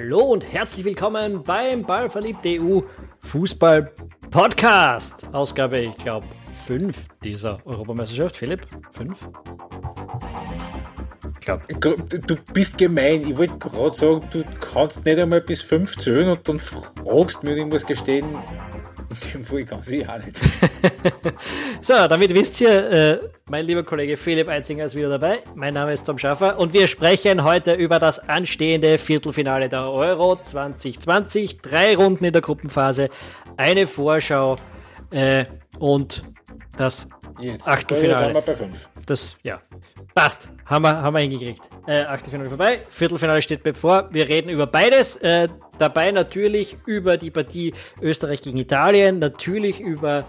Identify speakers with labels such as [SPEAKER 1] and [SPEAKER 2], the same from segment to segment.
[SPEAKER 1] Hallo und herzlich willkommen beim Ballverliebt EU Fußball Podcast. Ausgabe, ich glaube, 5 dieser Europameisterschaft. Philipp, 5?
[SPEAKER 2] Du bist gemein. Ich wollte gerade sagen, du kannst nicht einmal bis 5 zählen und dann fragst du mich, ich muss gestehen, dem Fall ganz ich auch nicht.
[SPEAKER 1] so, damit wisst ihr, äh, mein lieber Kollege Philipp Einzinger ist wieder dabei. Mein Name ist Tom Schaffer und wir sprechen heute über das anstehende Viertelfinale der Euro 2020. Drei Runden in der Gruppenphase, eine Vorschau äh, und das Jetzt. Achtelfinale. Jetzt sind wir bei fünf. Das, ja, Passt, haben wir, haben wir hingekriegt. Äh, Achtelfinale vorbei, Viertelfinale steht bevor. Wir reden über beides. Äh, dabei natürlich über die Partie Österreich gegen Italien, natürlich über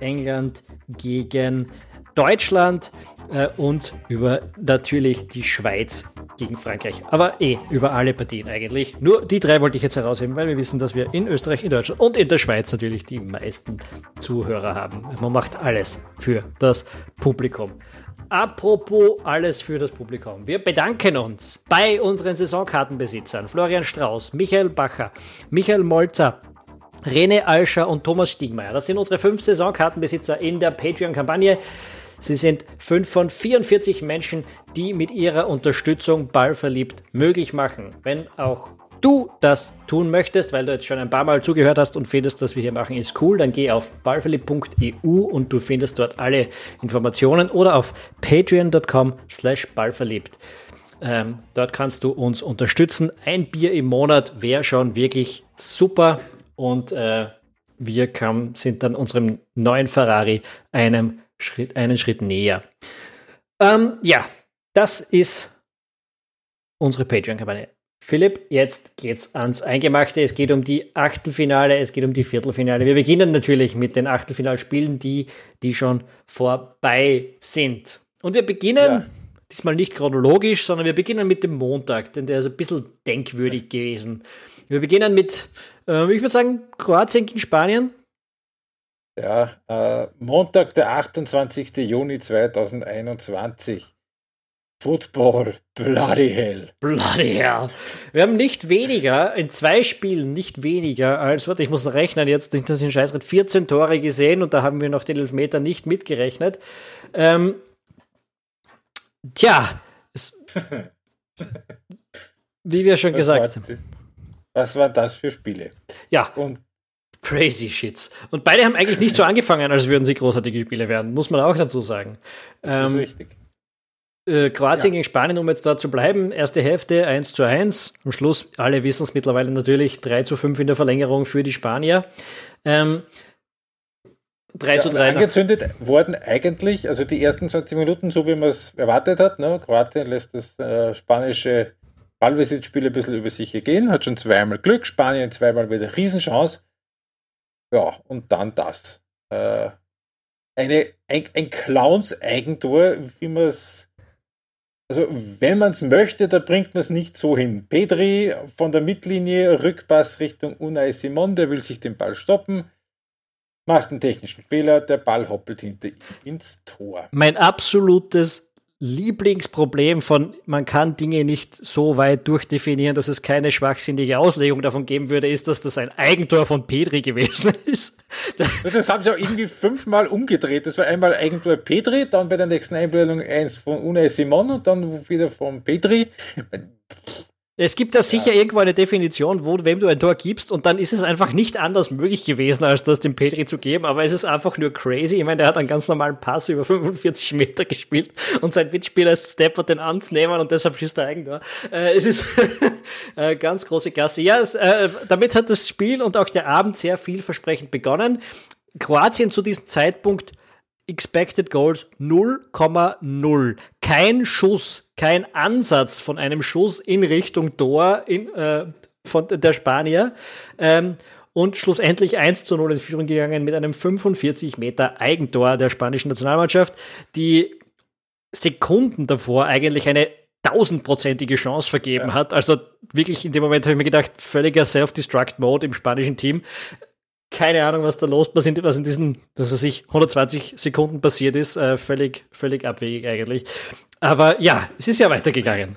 [SPEAKER 1] England gegen Deutschland äh, und über natürlich die Schweiz gegen Frankreich. Aber eh, über alle Partien eigentlich. Nur die drei wollte ich jetzt herausheben, weil wir wissen, dass wir in Österreich, in Deutschland und in der Schweiz natürlich die meisten Zuhörer haben. Man macht alles für das Publikum. Apropos alles für das Publikum. Wir bedanken uns bei unseren Saisonkartenbesitzern Florian Strauß, Michael Bacher, Michael Molzer, Rene Alscher und Thomas Stiegmeier. Das sind unsere fünf Saisonkartenbesitzer in der Patreon-Kampagne. Sie sind fünf von 44 Menschen, die mit ihrer Unterstützung Ballverliebt möglich machen. Wenn auch du das tun möchtest, weil du jetzt schon ein paar Mal zugehört hast und findest, was wir hier machen, ist cool, dann geh auf ballverliebt.eu und du findest dort alle Informationen oder auf patreon.com slash ballverliebt. Ähm, dort kannst du uns unterstützen. Ein Bier im Monat wäre schon wirklich super und äh, wir kam, sind dann unserem neuen Ferrari einem Schritt, einen Schritt näher. Ähm, ja, das ist unsere Patreon-Kampagne. Philipp, jetzt geht's ans Eingemachte. Es geht um die Achtelfinale, es geht um die Viertelfinale. Wir beginnen natürlich mit den Achtelfinalspielen, die, die schon vorbei sind. Und wir beginnen ja. diesmal nicht chronologisch, sondern wir beginnen mit dem Montag, denn der ist ein bisschen denkwürdig gewesen. Wir beginnen mit, äh, ich würde sagen, Kroatien gegen Spanien.
[SPEAKER 2] Ja, äh, Montag, der 28. Juni 2021. Football, bloody hell.
[SPEAKER 1] Bloody hell. Wir haben nicht weniger, in zwei Spielen nicht weniger als, warte, ich muss rechnen jetzt, das sind Scheißrad, 14 Tore gesehen und da haben wir noch den Elfmeter nicht mitgerechnet. Ähm, tja, es, wie wir schon was gesagt haben.
[SPEAKER 2] Was waren das für Spiele?
[SPEAKER 1] Ja. Und Crazy Shits. Und beide haben eigentlich nicht so angefangen, als würden sie großartige Spiele werden, muss man auch dazu sagen. Das ähm, ist richtig. Äh, Kroatien ja. gegen Spanien, um jetzt dort zu bleiben. Erste Hälfte 1 zu 1. Am Schluss, alle wissen es mittlerweile natürlich, 3 zu 5 in der Verlängerung für die Spanier. Ähm, 3 ja, zu 3.
[SPEAKER 2] Angezündet wurden eigentlich, also die ersten 20 Minuten, so wie man es erwartet hat. Ne? Kroatien lässt das äh, spanische Ballbesitzspiel ein bisschen über sich gehen, hat schon zweimal Glück, Spanien zweimal wieder Riesenchance. Ja, und dann das. Äh, eine, ein, ein Clowns-Eigentor, wie man es also wenn man es möchte, da bringt man es nicht so hin. Pedri von der Mittellinie, Rückpass Richtung Unai Simon, der will sich den Ball stoppen, macht einen technischen Fehler, der Ball hoppelt hinter ihm ins Tor.
[SPEAKER 1] Mein absolutes Lieblingsproblem von, man kann Dinge nicht so weit durchdefinieren, dass es keine schwachsinnige Auslegung davon geben würde, ist, dass das ein Eigentor von Petri gewesen ist.
[SPEAKER 2] Das haben sie auch irgendwie fünfmal umgedreht. Das war einmal Eigentor Petri, dann bei der nächsten Einblendung eins von Unai Simon und dann wieder von Petri.
[SPEAKER 1] Es gibt da sicher ja. irgendwo eine Definition, wo wem du ein Tor gibst und dann ist es einfach nicht anders möglich gewesen, als das dem Petri zu geben. Aber es ist einfach nur crazy. Ich meine, der hat einen ganz normalen Pass über 45 Meter gespielt und sein Mitspieler steppert den anzunehmen und deshalb schießt er Eigentor. Äh, es ist äh, ganz große Klasse. Ja, es, äh, damit hat das Spiel und auch der Abend sehr vielversprechend begonnen. Kroatien zu diesem Zeitpunkt Expected Goals 0,0. Kein Schuss, kein Ansatz von einem Schuss in Richtung Tor in, äh, von der Spanier. Ähm, und schlussendlich 1 zu 0 in Führung gegangen mit einem 45 Meter Eigentor der spanischen Nationalmannschaft, die Sekunden davor eigentlich eine tausendprozentige Chance vergeben ja. hat. Also wirklich in dem Moment habe ich mir gedacht, völliger Self-Destruct-Mode im spanischen Team keine Ahnung, was da los passiert, was in diesen, dass er sich 120 Sekunden passiert ist, äh, völlig, völlig abwegig eigentlich. Aber ja, es ist ja weitergegangen.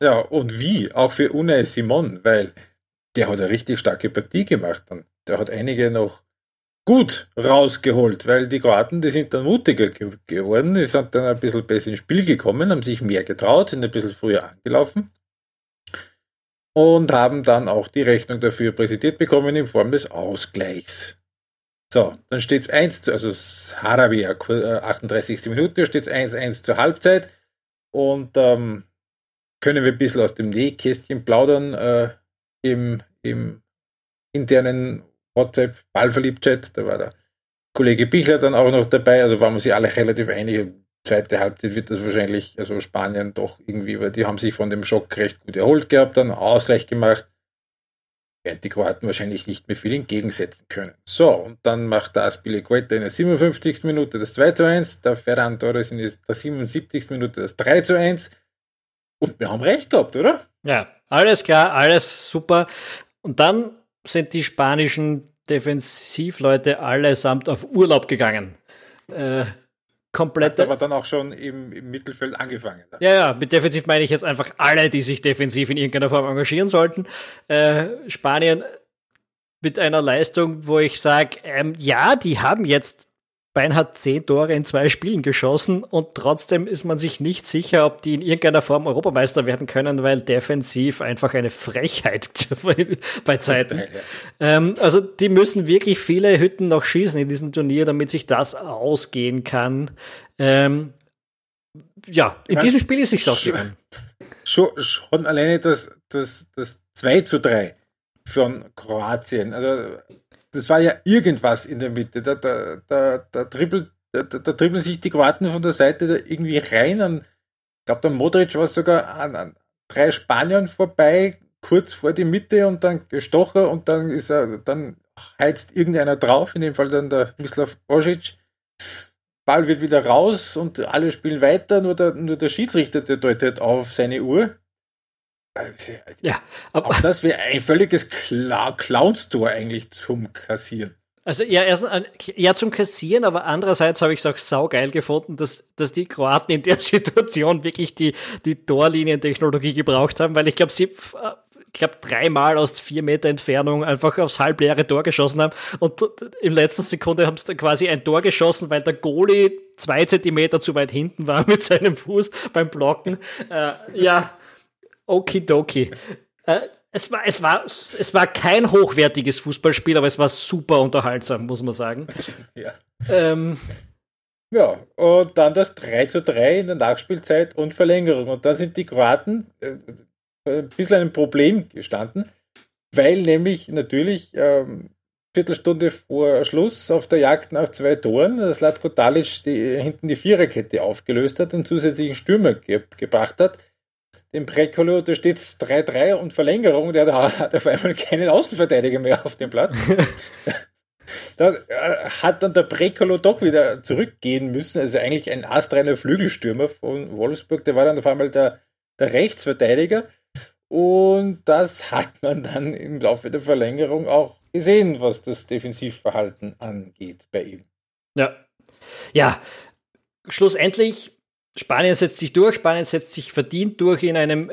[SPEAKER 2] Ja, und wie? Auch für Unai Simon, weil der hat eine richtig starke Partie gemacht. Und der hat einige noch gut rausgeholt, weil die Kroaten, die sind dann mutiger ge geworden, die sind dann ein bisschen besser ins Spiel gekommen, haben sich mehr getraut, sind ein bisschen früher angelaufen und haben dann auch die Rechnung dafür präsentiert bekommen in Form des Ausgleichs. So, dann steht es 1 zu, also Harabia, 38. Minute, steht es 1-1 zur Halbzeit und ähm, können wir ein bisschen aus dem Nähkästchen plaudern äh, im, im internen WhatsApp Ballverliebt-Chat. Da war der Kollege Bichler dann auch noch dabei. Also waren wir sich alle relativ einig. Zweite Halbzeit wird das wahrscheinlich, also Spanien doch irgendwie, weil die haben sich von dem Schock recht gut erholt gehabt, dann Ausgleich gemacht. Während die Kroaten wahrscheinlich nicht mehr viel entgegensetzen können. So, und dann macht der Aspilicueta in der 57. Minute das 2 zu 1, der Ferran Torres in der 77. Minute das 3 zu 1. Und wir haben recht gehabt, oder?
[SPEAKER 1] Ja, alles klar, alles super. Und dann sind die spanischen Defensivleute allesamt auf Urlaub gegangen. Äh, komplett.
[SPEAKER 2] Hat aber dann auch schon im, im Mittelfeld angefangen.
[SPEAKER 1] Ja, ja, mit defensiv meine ich jetzt einfach alle, die sich defensiv in irgendeiner Form engagieren sollten. Äh, Spanien mit einer Leistung, wo ich sage, ähm, ja, die haben jetzt Bayern hat zehn Tore in zwei Spielen geschossen und trotzdem ist man sich nicht sicher, ob die in irgendeiner Form Europameister werden können, weil defensiv einfach eine Frechheit bei Zeiten. Ähm, also die müssen wirklich viele Hütten noch schießen in diesem Turnier, damit sich das ausgehen kann. Ähm, ja, in ja, diesem Spiel ist sich ausgegangen.
[SPEAKER 2] Schon, schon alleine das, das, das 2 zu 3 von Kroatien. Also das war ja irgendwas in der Mitte. Da, da, da, da, dribbelt, da, da dribbeln sich die Kroaten von der Seite da irgendwie rein. An, ich glaube, der Modric war sogar an, an drei Spaniern vorbei, kurz vor die Mitte und dann gestochen und dann ist er, dann heizt irgendeiner drauf, in dem Fall dann der Mislav Osic. Ball wird wieder raus und alle spielen weiter, nur der, nur der Schiedsrichter, der deutet auf seine Uhr. Ja, aber auch das wäre ein völliges Cla Clowns-Tor eigentlich zum Kassieren.
[SPEAKER 1] Also ja, erst ja zum Kassieren, aber andererseits habe ich es auch saugeil gefunden, dass, dass die Kroaten in der Situation wirklich die, die Torlinientechnologie gebraucht haben, weil ich glaube, sie ich glaube, dreimal aus vier Meter Entfernung einfach aufs halbleere Tor geschossen haben. Und im letzten Sekunde haben sie quasi ein Tor geschossen, weil der Goalie zwei Zentimeter zu weit hinten war mit seinem Fuß beim Blocken. Äh, ja, Okidoki. Äh, es war, es, war, es war kein hochwertiges Fußballspiel, aber es war super unterhaltsam, muss man sagen.
[SPEAKER 2] Ja. Ähm, ja, und dann das 3 zu 3 in der Nachspielzeit und Verlängerung. Und da sind die Kroaten äh, ein bisschen ein Problem gestanden, weil nämlich natürlich ähm, Viertelstunde vor Schluss auf der Jagd nach zwei Toren Slatko Dalic die, hinten die Viererkette aufgelöst hat und zusätzlichen Stürmer ge gebracht hat dem Brekolo, da steht es 3-3 und Verlängerung, der hat auf einmal keinen Außenverteidiger mehr auf dem Platz. da äh, hat dann der Brekolo doch wieder zurückgehen müssen, also eigentlich ein astreiner Flügelstürmer von Wolfsburg, der war dann auf einmal der, der Rechtsverteidiger. Und das hat man dann im Laufe der Verlängerung auch gesehen, was das Defensivverhalten angeht bei ihm.
[SPEAKER 1] Ja. Ja, schlussendlich Spanien setzt sich durch, Spanien setzt sich verdient durch in einem,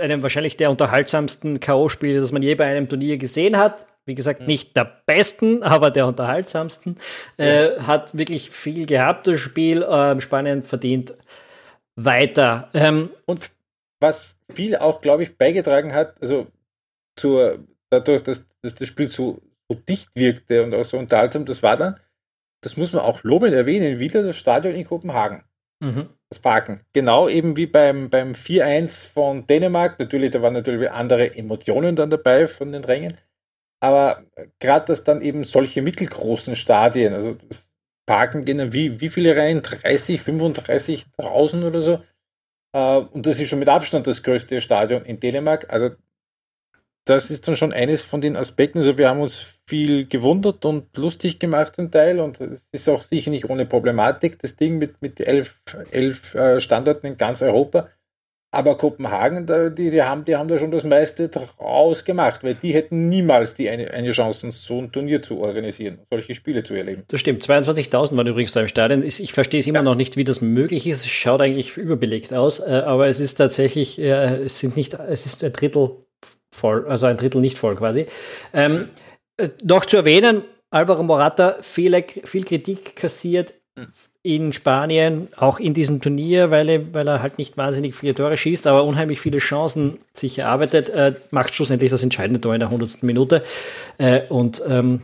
[SPEAKER 1] einem wahrscheinlich der unterhaltsamsten K.O.-Spiele, das man je bei einem Turnier gesehen hat. Wie gesagt, mhm. nicht der besten, aber der unterhaltsamsten. Ja. Äh, hat wirklich viel gehabt, das Spiel. Ähm, Spanien verdient weiter. Ähm,
[SPEAKER 2] Und was viel auch, glaube ich, beigetragen hat, also zur, dadurch, dass, dass das Spiel so, so dicht wirkte und auch so unterhaltsam, das war dann, das muss man auch lobend erwähnen, wieder das Stadion in Kopenhagen. Mhm. Das Parken. Genau eben wie beim, beim 4-1 von Dänemark. Natürlich, da waren natürlich andere Emotionen dann dabei von den Rängen. Aber gerade, dass dann eben solche mittelgroßen Stadien, also das Parken gehen wie, wie viele Reihen? 30, 35.000 oder so. Äh, und das ist schon mit Abstand das größte Stadion in Dänemark. Also das ist dann schon eines von den Aspekten. Also wir haben uns viel gewundert und lustig gemacht zum Teil und es ist auch sicher nicht ohne Problematik, das Ding mit, mit elf, elf äh, Standorten in ganz Europa. Aber Kopenhagen, die, die, haben, die haben da schon das meiste draus gemacht, weil die hätten niemals die eine, eine Chance, so ein Turnier zu organisieren, solche Spiele zu erleben.
[SPEAKER 1] Das stimmt. 22.000 waren übrigens da im Stadion. Ich verstehe es immer ja. noch nicht, wie das möglich ist. Es schaut eigentlich überbelegt aus, äh, aber es ist tatsächlich, äh, es sind nicht, es ist ein Drittel voll, also ein Drittel nicht voll quasi. Ähm, äh, noch zu erwähnen, Alvaro Morata viele, viel Kritik kassiert in Spanien, auch in diesem Turnier, weil er, weil er halt nicht wahnsinnig viele Tore schießt, aber unheimlich viele Chancen sich erarbeitet, äh, macht schlussendlich das entscheidende Tor in der 100. Minute. Äh, und ähm,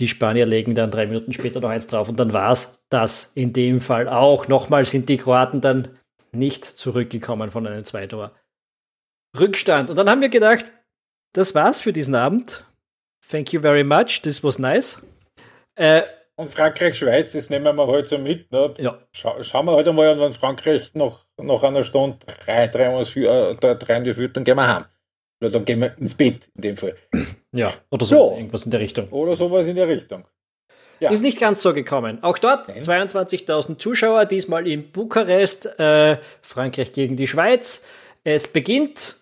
[SPEAKER 1] die Spanier legen dann drei Minuten später noch eins drauf und dann war es das in dem Fall auch. Nochmal sind die Kroaten dann nicht zurückgekommen von einem Zweitor. Rückstand. Und dann haben wir gedacht, das war's für diesen Abend. Thank you very much. This was nice.
[SPEAKER 2] Äh, und Frankreich-Schweiz, das nehmen wir halt so mit. Ne? Ja. Schau, schauen wir halt einmal, wenn Frankreich noch, noch einer Stunde drei, drei, drei, drei, drei führt, dann gehen wir heim. Oder dann gehen wir ins Bett in dem Fall.
[SPEAKER 1] Ja, oder so. Irgendwas in der Richtung.
[SPEAKER 2] Oder sowas in der Richtung.
[SPEAKER 1] Ja. Ist nicht ganz so gekommen. Auch dort 22.000 Zuschauer, diesmal in Bukarest, äh, Frankreich gegen die Schweiz. Es beginnt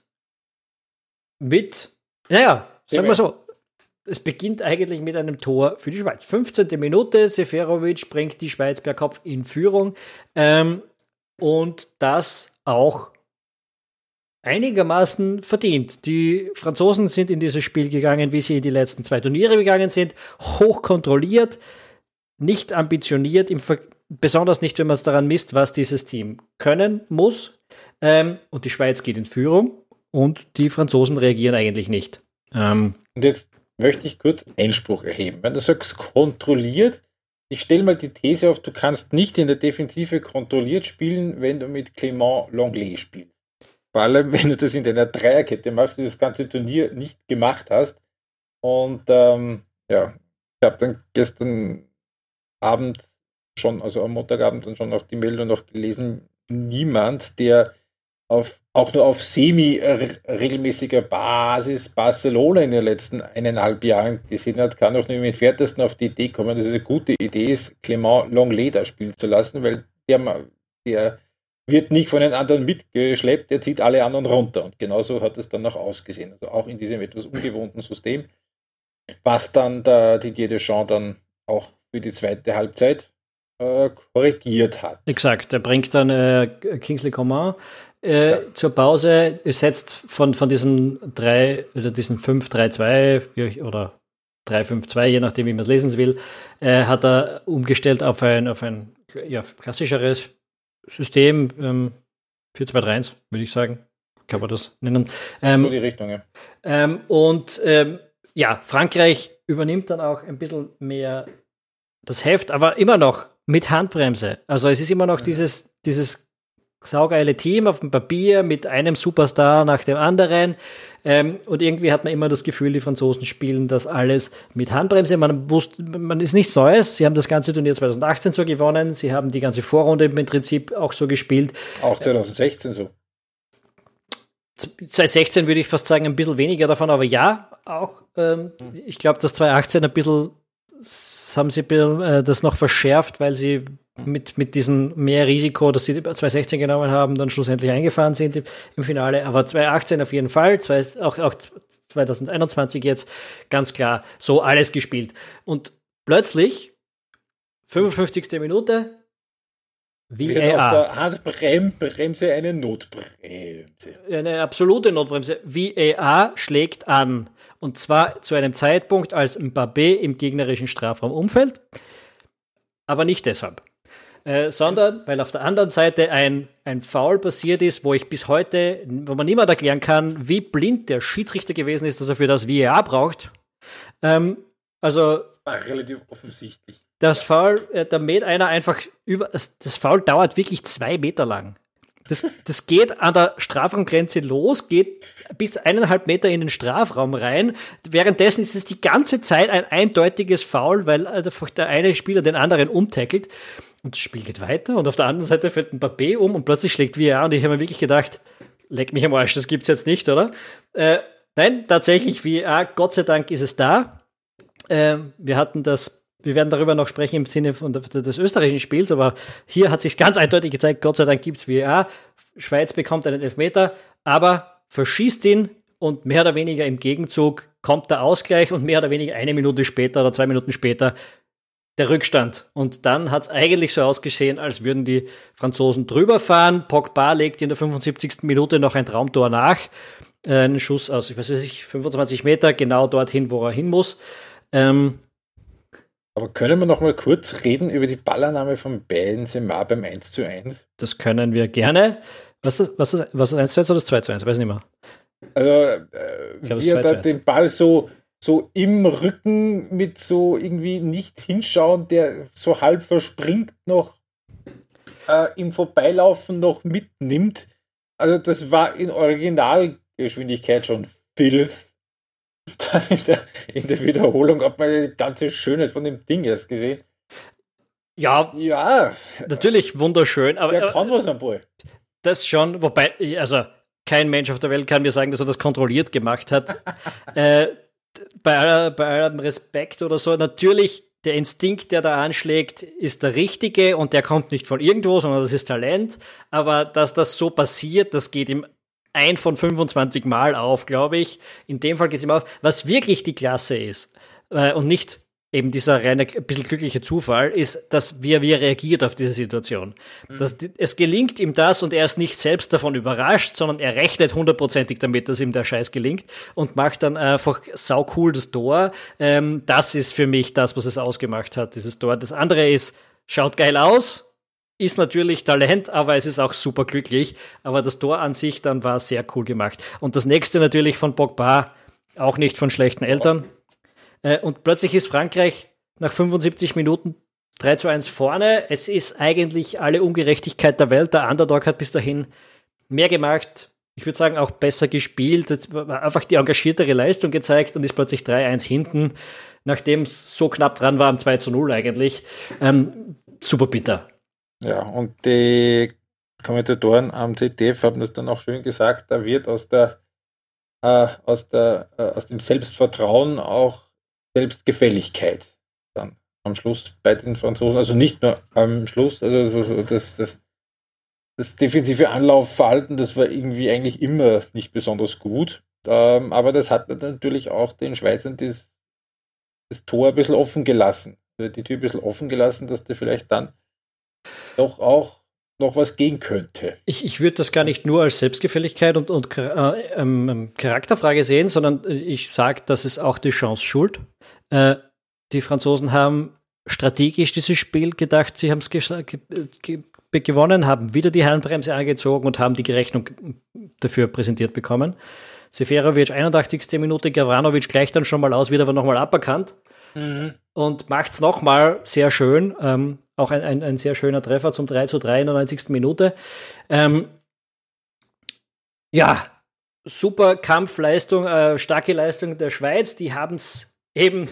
[SPEAKER 1] mit, naja, sagen wir so, es beginnt eigentlich mit einem Tor für die Schweiz. 15. Minute, Seferovic bringt die Schweiz per Kopf in Führung ähm, und das auch einigermaßen verdient. Die Franzosen sind in dieses Spiel gegangen, wie sie in die letzten zwei Turniere gegangen sind, hoch kontrolliert, nicht ambitioniert, besonders nicht, wenn man es daran misst, was dieses Team können muss. Ähm, und die Schweiz geht in Führung und die Franzosen reagieren eigentlich nicht.
[SPEAKER 2] Ähm, und jetzt möchte ich kurz Einspruch erheben. Wenn du sagst kontrolliert, ich stelle mal die These auf, du kannst nicht in der Defensive kontrolliert spielen, wenn du mit Clément Longley spielst. Vor allem, wenn du das in deiner Dreierkette machst, die das ganze Turnier nicht gemacht hast. Und ähm, ja, ich habe dann gestern Abend schon, also am Montagabend dann schon noch die Meldung noch gelesen, niemand, der auf, auch nur auf semi-regelmäßiger Basis Barcelona in den letzten eineinhalb Jahren gesehen hat, kann auch nur im entferntesten auf die Idee kommen, dass es eine gute Idee ist, Clement Longley spielen zu lassen, weil der, der wird nicht von den anderen mitgeschleppt, der zieht alle anderen runter. Und genauso hat es dann noch ausgesehen. Also auch in diesem etwas ungewohnten System, was dann der Didier Deschamps dann auch für die zweite Halbzeit äh, korrigiert hat.
[SPEAKER 1] Exakt, er bringt dann äh, Kingsley Coman äh, ja. zur Pause, setzt von, von diesem 3 oder diesem 5-3-2 oder 3-5-2, je nachdem, wie man es lesen will, äh, hat er umgestellt auf ein, auf ein ja, klassischeres System, ähm, 4-2-3-1, würde ich sagen. Kann man das nennen.
[SPEAKER 2] Ähm, so die Richtung, ja.
[SPEAKER 1] Ähm, und ähm, ja, Frankreich übernimmt dann auch ein bisschen mehr das Heft, aber immer noch mit Handbremse. Also es ist immer noch mhm. dieses, dieses saugeile Team auf dem Papier mit einem Superstar nach dem anderen. Ähm, und irgendwie hat man immer das Gefühl, die Franzosen spielen das alles mit Handbremse. Man wusste, man ist nichts Neues. Sie haben das ganze Turnier 2018 so gewonnen. Sie haben die ganze Vorrunde im Prinzip auch so gespielt.
[SPEAKER 2] Auch 2016 so.
[SPEAKER 1] 2016 würde ich fast sagen, ein bisschen weniger davon, aber ja, auch. Ähm, ich glaube, dass 2018 ein bisschen haben sie äh, das noch verschärft, weil sie mit, mit diesem mehr Risiko, das sie 2016 genommen haben, dann schlussendlich eingefahren sind im Finale. Aber 2018 auf jeden Fall, auch, auch 2021 jetzt ganz klar so alles gespielt. Und plötzlich, 55. Minute,
[SPEAKER 2] VAR. Aus der Handbremse eine Notbremse.
[SPEAKER 1] Eine absolute Notbremse. VAR schlägt an. Und zwar zu einem Zeitpunkt, als Mbappé im gegnerischen Strafraum umfällt. Aber nicht deshalb. Äh, sondern weil auf der anderen Seite ein, ein Foul passiert ist, wo ich bis heute, wo man niemand erklären kann, wie blind der Schiedsrichter gewesen ist, dass er für das VAR braucht. Ähm, also.
[SPEAKER 2] War relativ offensichtlich.
[SPEAKER 1] Das Foul, äh, da mäht einer einfach über, das Foul dauert wirklich zwei Meter lang. Das, das geht an der Strafraumgrenze los, geht bis eineinhalb Meter in den Strafraum rein. Währenddessen ist es die ganze Zeit ein eindeutiges Foul, weil einfach der eine Spieler den anderen umtackelt. Und das Spiel geht weiter. Und auf der anderen Seite fällt ein Papé um und plötzlich schlägt VR. Und ich habe mir wirklich gedacht, leck mich am Arsch, das gibt's jetzt nicht, oder? Äh, nein, tatsächlich VR, Gott sei Dank ist es da. Äh, wir hatten das wir werden darüber noch sprechen im Sinne von des österreichischen Spiels, aber hier hat sich ganz eindeutig gezeigt, Gott sei Dank gibt es VAR. Schweiz bekommt einen Elfmeter, aber verschießt ihn und mehr oder weniger im Gegenzug kommt der Ausgleich und mehr oder weniger eine Minute später oder zwei Minuten später der Rückstand. Und dann hat es eigentlich so ausgesehen, als würden die Franzosen drüber fahren. Pogba legt in der 75. Minute noch ein Traumtor nach. äh, einen Schuss aus, ich weiß nicht, 25 Meter, genau dorthin, wo er hin muss. Ähm,
[SPEAKER 2] aber können wir noch mal kurz reden über die Ballannahme von Benzema beim 1 zu 1?
[SPEAKER 1] Das können wir gerne. Was ist, was ist, was ist 1 zu 1 oder das 2 zu 1? Ich weiß nicht mehr.
[SPEAKER 2] Also, äh, glaub, wie er da den Ball so, so im Rücken mit so irgendwie nicht hinschauen, der so halb verspringt noch äh, im Vorbeilaufen noch mitnimmt. Also, das war in Originalgeschwindigkeit schon Filth. Dann in der, in der Wiederholung hat man die ganze Schönheit von dem Ding erst gesehen.
[SPEAKER 1] Ja, ja, natürlich wunderschön, aber
[SPEAKER 2] der kann was am Ball.
[SPEAKER 1] Das schon, wobei, also kein Mensch auf der Welt kann mir sagen, dass er das kontrolliert gemacht hat. äh, bei, bei allem Respekt oder so, natürlich, der Instinkt, der da anschlägt, ist der richtige und der kommt nicht von irgendwo, sondern das ist Talent. Aber dass das so passiert, das geht ihm ein von 25 Mal auf, glaube ich. In dem Fall geht es ihm auf. Was wirklich die Klasse ist äh, und nicht eben dieser reine, ein bisschen glückliche Zufall, ist, dass wie er, wie er reagiert auf diese Situation. Mhm. Dass, es gelingt ihm das und er ist nicht selbst davon überrascht, sondern er rechnet hundertprozentig damit, dass ihm der Scheiß gelingt und macht dann einfach sau cool das Tor. Ähm, das ist für mich das, was es ausgemacht hat, dieses Tor. Das andere ist, schaut geil aus, ist natürlich Talent, aber es ist auch super glücklich. Aber das Tor an sich dann war sehr cool gemacht. Und das nächste natürlich von Pogba, auch nicht von schlechten Eltern. Äh, und plötzlich ist Frankreich nach 75 Minuten 3 zu 1 vorne. Es ist eigentlich alle Ungerechtigkeit der Welt. Der Underdog hat bis dahin mehr gemacht. Ich würde sagen, auch besser gespielt. Es war einfach die engagiertere Leistung gezeigt und ist plötzlich 3-1 hinten, nachdem es so knapp dran war, am 2 zu 0 eigentlich. Ähm, super bitter.
[SPEAKER 2] Ja, und die Kommentatoren am ZDF haben das dann auch schön gesagt, da wird aus der, äh, aus der, äh, aus dem Selbstvertrauen auch Selbstgefälligkeit dann am Schluss bei den Franzosen, also nicht nur am Schluss, also so, das, das, das defensive Anlaufverhalten, das war irgendwie eigentlich immer nicht besonders gut. Ähm, aber das hat natürlich auch den Schweizern das, das Tor ein bisschen offen gelassen, die Tür ein bisschen offen gelassen, dass der vielleicht dann doch auch noch was gehen könnte.
[SPEAKER 1] Ich, ich würde das gar nicht nur als Selbstgefälligkeit und, und äh, ähm, ähm Charakterfrage sehen, sondern äh, ich sage, das ist auch die Chance schuld. Äh, die Franzosen haben strategisch dieses Spiel gedacht, sie haben es ge ge gewonnen, haben wieder die Handbremse angezogen und haben die Rechnung dafür präsentiert bekommen. Seferovic 81. Minute, Gavranovic gleicht dann schon mal aus, wird aber nochmal aberkannt mhm. und macht es nochmal sehr schön. Ähm, auch ein, ein, ein, sehr schöner Treffer zum 3 zu 3 in der 90. Minute. Ähm, ja, super Kampfleistung, äh, starke Leistung der Schweiz. Die haben es eben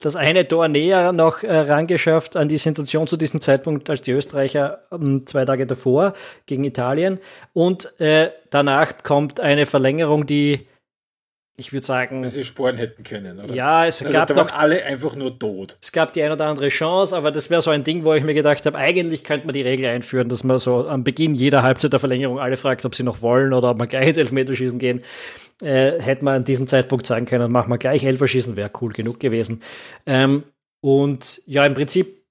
[SPEAKER 1] das eine Tor näher noch äh, rangeschafft an die Sensation zu diesem Zeitpunkt als die Österreicher ähm, zwei Tage davor gegen Italien. Und äh, danach kommt eine Verlängerung, die ich würde sagen.
[SPEAKER 2] Wenn sie sporen hätten können, oder?
[SPEAKER 1] Ja, es also, gab da
[SPEAKER 2] waren alle einfach nur tot.
[SPEAKER 1] Es gab die ein oder andere Chance, aber das wäre so ein Ding, wo ich mir gedacht habe, eigentlich könnte man die Regel einführen, dass man so am Beginn jeder Halbzeit der Verlängerung alle fragt, ob sie noch wollen oder ob man gleich ins Elfmeterschießen gehen. Äh, hätte man an diesem Zeitpunkt sagen können, machen wir gleich Elferschießen, wäre cool genug gewesen. Ähm, und ja, im Prinzip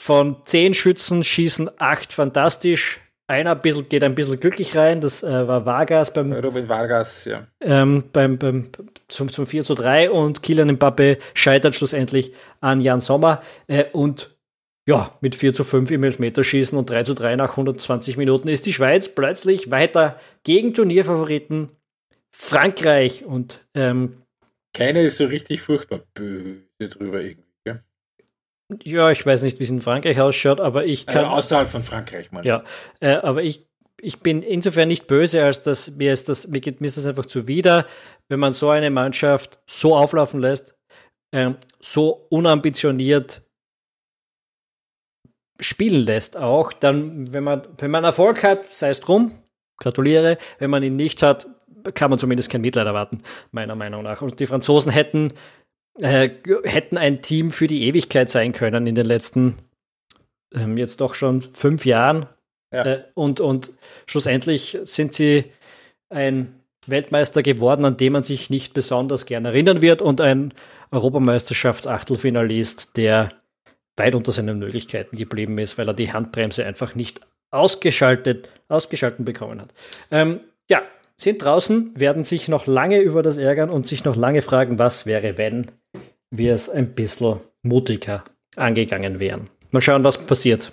[SPEAKER 1] von zehn Schützen schießen acht fantastisch, einer ein bisschen, geht ein bisschen glücklich rein, das äh, war Vargas beim
[SPEAKER 2] Robin Vargas, ja.
[SPEAKER 1] Ähm, beim, beim, zum, zum 4 zu 3 und Kilian Mbappe scheitert schlussendlich an Jan Sommer äh, und ja, mit 4 zu 5 im Elfmeterschießen und 3 zu 3 nach 120 Minuten ist die Schweiz plötzlich weiter gegen Turnierfavoriten Frankreich und ähm,
[SPEAKER 2] keiner ist so richtig furchtbar böse drüber irgendwie.
[SPEAKER 1] Ja, ich weiß nicht, wie es in Frankreich ausschaut, aber ich kann.
[SPEAKER 2] Also außerhalb von Frankreich,
[SPEAKER 1] mal. Ja, äh, aber ich, ich bin insofern nicht böse, als dass mir ist das, mir geht mir ist das einfach zuwider, wenn man so eine Mannschaft so auflaufen lässt, äh, so unambitioniert spielen lässt auch, dann, wenn man, wenn man Erfolg hat, sei es drum, gratuliere, wenn man ihn nicht hat, kann man zumindest kein Mitleid erwarten, meiner Meinung nach. Und die Franzosen hätten äh, hätten ein Team für die Ewigkeit sein können in den letzten ähm, jetzt doch schon fünf Jahren. Ja. Äh, und, und schlussendlich sind sie ein Weltmeister geworden, an dem man sich nicht besonders gern erinnern wird und ein Europameisterschaftsachtelfinalist, der weit unter seinen Möglichkeiten geblieben ist, weil er die Handbremse einfach nicht ausgeschaltet, ausgeschalten bekommen hat. Ähm, ja, sind draußen, werden sich noch lange über das ärgern und sich noch lange fragen, was wäre, wenn wir es ein bisschen mutiger angegangen wären. Mal schauen, was passiert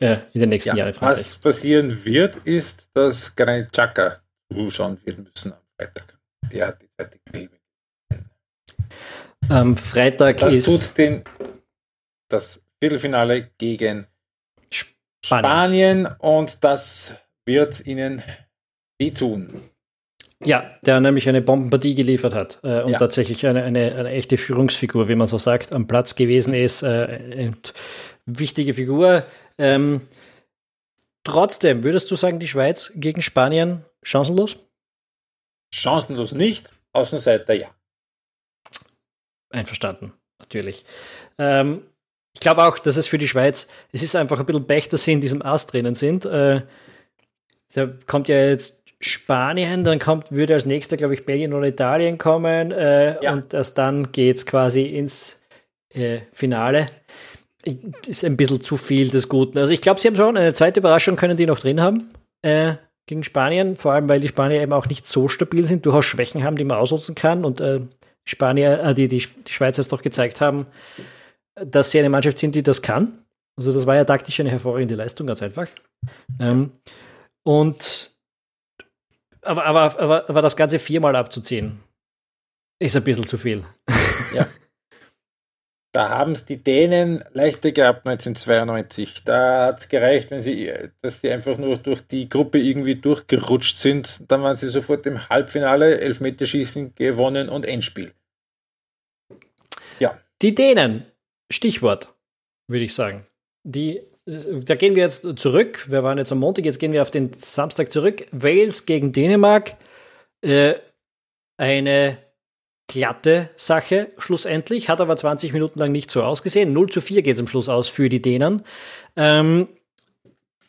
[SPEAKER 1] äh, in den nächsten ja, Jahren.
[SPEAKER 2] Was passieren wird, ist, dass Granit Xhaka zuschauen wird müssen am Freitag. Der hat die Gelbe.
[SPEAKER 1] Am Freitag
[SPEAKER 2] das
[SPEAKER 1] ist.
[SPEAKER 2] tut den, das Viertelfinale gegen Spanien. Spanien und das wird ihnen wehtun.
[SPEAKER 1] Ja, der nämlich eine Bombenpartie geliefert hat äh, und ja. tatsächlich eine, eine, eine, echte Führungsfigur, wie man so sagt, am Platz gewesen ist. Äh, wichtige Figur. Ähm, trotzdem, würdest du sagen, die Schweiz gegen Spanien chancenlos?
[SPEAKER 2] Chancenlos nicht, Außenseiter ja.
[SPEAKER 1] Einverstanden, natürlich. Ähm, ich glaube auch, dass es für die Schweiz, es ist einfach ein bisschen Pech, dass sie in diesem Ast drinnen sind. Äh, da kommt ja jetzt Spanien, dann kommt, würde als nächster, glaube ich, Belgien oder Italien kommen äh, ja. und erst dann geht es quasi ins äh, Finale. Ist ein bisschen zu viel des Guten. Also ich glaube, sie haben schon eine zweite Überraschung, können die noch drin haben äh, gegen Spanien, vor allem weil die Spanier eben auch nicht so stabil sind, durchaus Schwächen haben, die man ausnutzen kann und äh, Spanier, äh, die, die, die Schweizer es doch gezeigt haben, dass sie eine Mannschaft sind, die das kann. Also das war ja taktisch eine hervorragende Leistung, ganz einfach. Ähm, und aber, aber, aber, aber das Ganze viermal abzuziehen, ist ein bisschen zu viel.
[SPEAKER 2] Ja. Da haben es die Dänen leichter gehabt 1992. Da hat es gereicht, wenn sie, dass sie einfach nur durch die Gruppe irgendwie durchgerutscht sind. Dann waren sie sofort im Halbfinale, Elfmeterschießen gewonnen und Endspiel.
[SPEAKER 1] Ja. Die Dänen, Stichwort, würde ich sagen. Die, da gehen wir jetzt zurück. Wir waren jetzt am Montag, jetzt gehen wir auf den Samstag zurück. Wales gegen Dänemark. Äh, eine glatte Sache schlussendlich, hat aber 20 Minuten lang nicht so ausgesehen. 0 zu 4 geht es am Schluss aus für die Dänen. Ähm,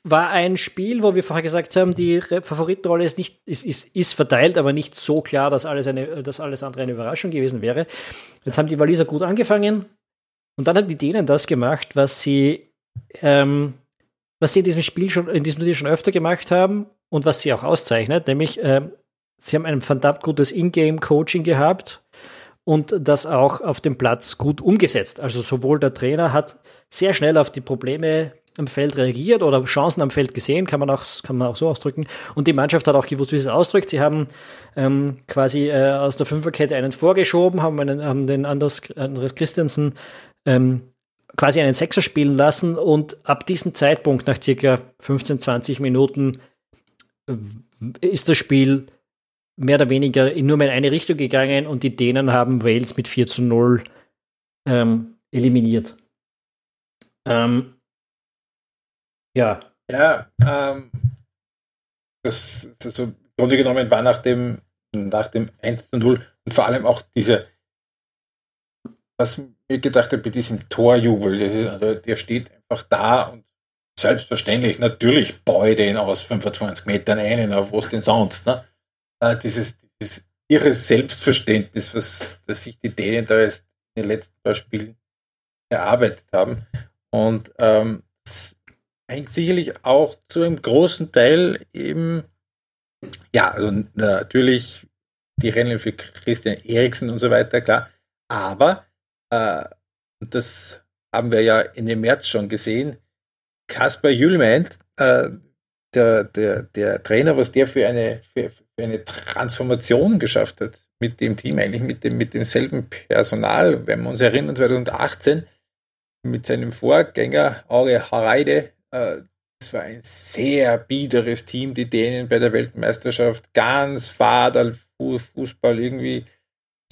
[SPEAKER 1] war ein Spiel, wo wir vorher gesagt haben, die Favoritenrolle ist, nicht, ist, ist, ist verteilt, aber nicht so klar, dass alles, eine, dass alles andere eine Überraschung gewesen wäre. Jetzt haben die Waliser gut angefangen und dann haben die Dänen das gemacht, was sie, ähm, was sie in diesem Spiel schon, in diesem Spiel schon öfter gemacht haben und was sie auch auszeichnet, nämlich ähm, sie haben ein verdammt gutes Ingame-Coaching gehabt und das auch auf dem Platz gut umgesetzt. Also sowohl der Trainer hat sehr schnell auf die Probleme am Feld reagiert oder Chancen am Feld gesehen, kann man auch, kann man auch so ausdrücken. Und die Mannschaft hat auch gewusst, wie sie es ausdrückt. Sie haben ähm, quasi äh, aus der Fünferkette einen vorgeschoben, haben, einen, haben den Anders, Andres Christensen ähm, quasi einen Sechser spielen lassen und ab diesem Zeitpunkt, nach circa 15, 20 Minuten, ist das Spiel mehr oder weniger nur mehr in eine Richtung gegangen und die Dänen haben Wales mit 4 zu 0 ähm, eliminiert. Ähm, ja.
[SPEAKER 2] Ja, ähm, das, das so im Grunde genommen war nach dem, nach dem 1 zu 0 und vor allem auch diese, was gedacht habe, bei diesem Torjubel, ist, also der steht einfach da und selbstverständlich, natürlich baue den aus 25 Metern ein, auf was denn sonst, ne? äh, dieses, dieses irre Selbstverständnis, was dass sich die Dänen da jetzt in den letzten paar Spielen erarbeitet haben. Und ähm, hängt sicherlich auch zu einem großen Teil eben, ja, also natürlich die Rennen für Christian Eriksen und so weiter, klar. Aber, äh, das haben wir ja in dem März schon gesehen, Kaspar Jülmein, äh, der, der, der Trainer, was der für eine, für eine Transformation geschafft hat mit dem Team, eigentlich mit, dem, mit demselben Personal. Wenn wir uns erinnern, 2018 mit seinem Vorgänger Aure Hareide, äh, das war ein sehr biederes Team, die Dänen bei der Weltmeisterschaft, ganz fader Fußball irgendwie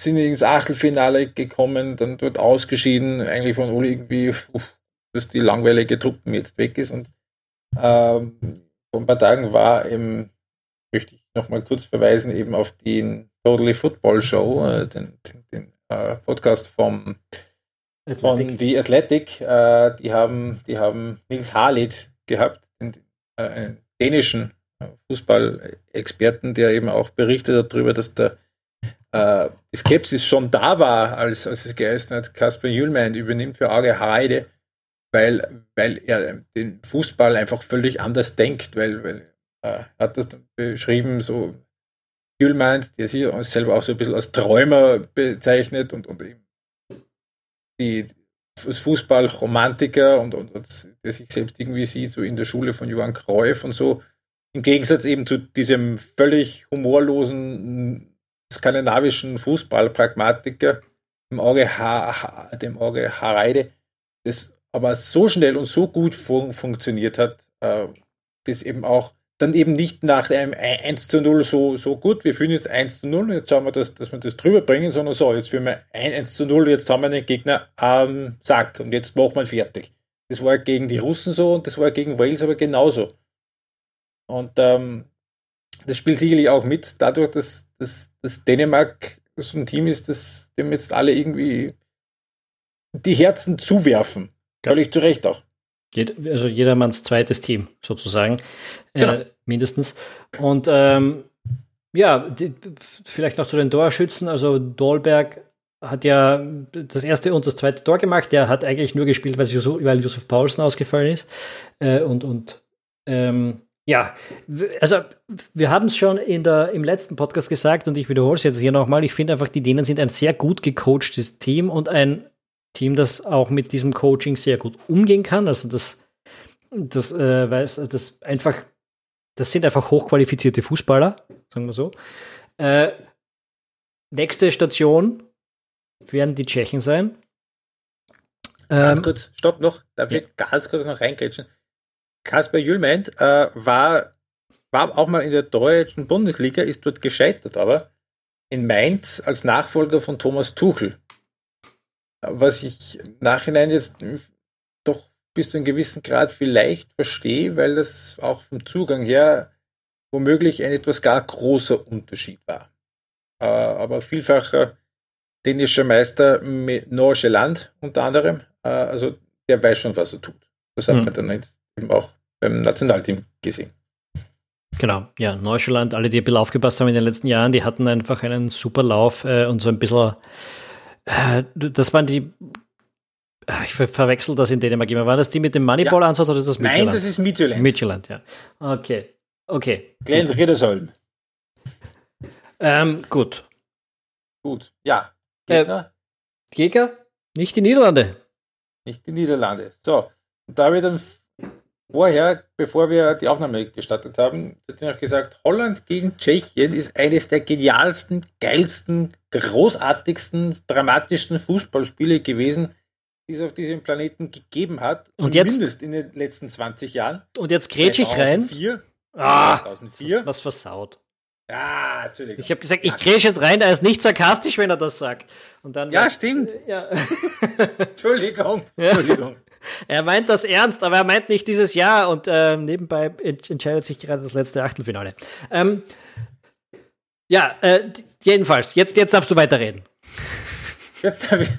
[SPEAKER 2] sind ins Achtelfinale gekommen, dann dort ausgeschieden, eigentlich von Uli irgendwie, dass die langweilige Truppen jetzt weg ist und ähm, vor ein paar Tagen war im, möchte ich nochmal kurz verweisen, eben auf den Totally Football Show, äh, den, den, den äh, Podcast vom Athletic. von The Athletic. Äh, die, haben, die haben Nils Harlit gehabt, den, äh, einen dänischen Fußballexperten, der eben auch berichtet darüber, dass der äh, die Skepsis schon da war, als, als es geheißen hat, Kasper Jühlmein übernimmt für Auge Heide weil, weil er den Fußball einfach völlig anders denkt, weil, weil äh, hat das dann beschrieben, so Jülmeint, der sich selber auch so ein bisschen als Träumer bezeichnet und, und eben die, als Fußballromantiker und, und, und der sich selbst irgendwie sieht, so in der Schule von Johann Cruyff und so. Im Gegensatz eben zu diesem völlig humorlosen skandinavischen Fußballpragmatiker, dem Auge, ha, dem Auge Hareide, das aber so schnell und so gut fun funktioniert hat, äh, das eben auch dann eben nicht nach einem 1 zu 0 so, so gut, wir führen jetzt 1 zu 0, jetzt schauen wir, dass, dass wir das drüber bringen, sondern so, jetzt führen wir 1 zu 0, jetzt haben wir den Gegner am Sack und jetzt wir ihn fertig. Das war gegen die Russen so und das war gegen Wales aber genauso. Und ähm, das spielt sicherlich auch mit, dadurch, dass, dass, dass Dänemark so ein Team ist, das dem jetzt alle irgendwie die Herzen zuwerfen. Völlig zu Recht auch.
[SPEAKER 1] Also jedermanns zweites Team sozusagen, äh, genau. äh, mindestens. Und ähm, ja, die, vielleicht noch zu den Torschützen. Also Dolberg hat ja das erste und das zweite Tor gemacht. Der hat eigentlich nur gespielt, weil, Yusuf, weil Josef Paulsen ausgefallen ist. Äh, und und ähm, ja, also wir haben es schon in der, im letzten Podcast gesagt und ich wiederhole es jetzt hier nochmal. Ich finde einfach, die Dänen sind ein sehr gut gecoachtes Team und ein Team, das auch mit diesem Coaching sehr gut umgehen kann. Also das, das äh, weiß, das einfach, das sind einfach hochqualifizierte Fußballer, sagen wir so. Äh, nächste Station werden die Tschechen sein.
[SPEAKER 2] Ganz ähm, kurz, stopp noch, darf ja. ich ganz kurz noch reingrätschen. Kasper Jülment äh, war, war auch mal in der deutschen Bundesliga, ist dort gescheitert, aber in Mainz als Nachfolger von Thomas Tuchel was ich im Nachhinein jetzt doch bis zu einem gewissen Grad vielleicht verstehe, weil das auch vom Zugang her womöglich ein etwas gar großer Unterschied war. Äh, aber vielfacher dänischer Meister mit Norgeland unter anderem, äh, also der weiß schon, was er tut. Das hat mhm. man dann jetzt eben auch beim Nationalteam gesehen.
[SPEAKER 1] Genau, ja, Neuschland, alle, die ein bisschen aufgepasst haben in den letzten Jahren, die hatten einfach einen super Lauf äh, und so ein bisschen äh, das waren die. Ah, ich ver verwechsel das in Dänemark immer. War das die mit dem Moneyball-Ansatz ja. oder ist das
[SPEAKER 2] Midtjylland? Nein, das ist Midtjylland.
[SPEAKER 1] Midtjylland, ja. Okay. Okay.
[SPEAKER 2] Glenn Riddersholm.
[SPEAKER 1] Ähm, gut.
[SPEAKER 2] Gut, ja.
[SPEAKER 1] Gegner? Äh, Gegner? Nicht die Niederlande.
[SPEAKER 2] Nicht die Niederlande. So, da ich dann vorher, bevor wir die Aufnahme gestartet haben, hat noch gesagt, Holland gegen Tschechien ist eines der genialsten, geilsten, großartigsten, dramatischsten Fußballspiele gewesen, die es auf diesem Planeten gegeben hat.
[SPEAKER 1] Und jetzt,
[SPEAKER 2] in den letzten 20 Jahren.
[SPEAKER 1] Und jetzt grätsch ich rein.
[SPEAKER 2] 2004.
[SPEAKER 1] Ah, 2004. Was versaut.
[SPEAKER 2] Ja, Entschuldigung.
[SPEAKER 1] Ich habe gesagt, ich grätsch jetzt rein, er ist nicht sarkastisch, wenn er das sagt. Und dann
[SPEAKER 2] ja, stimmt.
[SPEAKER 1] Ja.
[SPEAKER 2] Entschuldigung. Entschuldigung.
[SPEAKER 1] Er meint das ernst, aber er meint nicht dieses Jahr und äh, nebenbei entscheidet sich gerade das letzte Achtelfinale. Ähm, ja, äh, jedenfalls, jetzt, jetzt darfst du weiterreden.
[SPEAKER 2] Jetzt habe ich.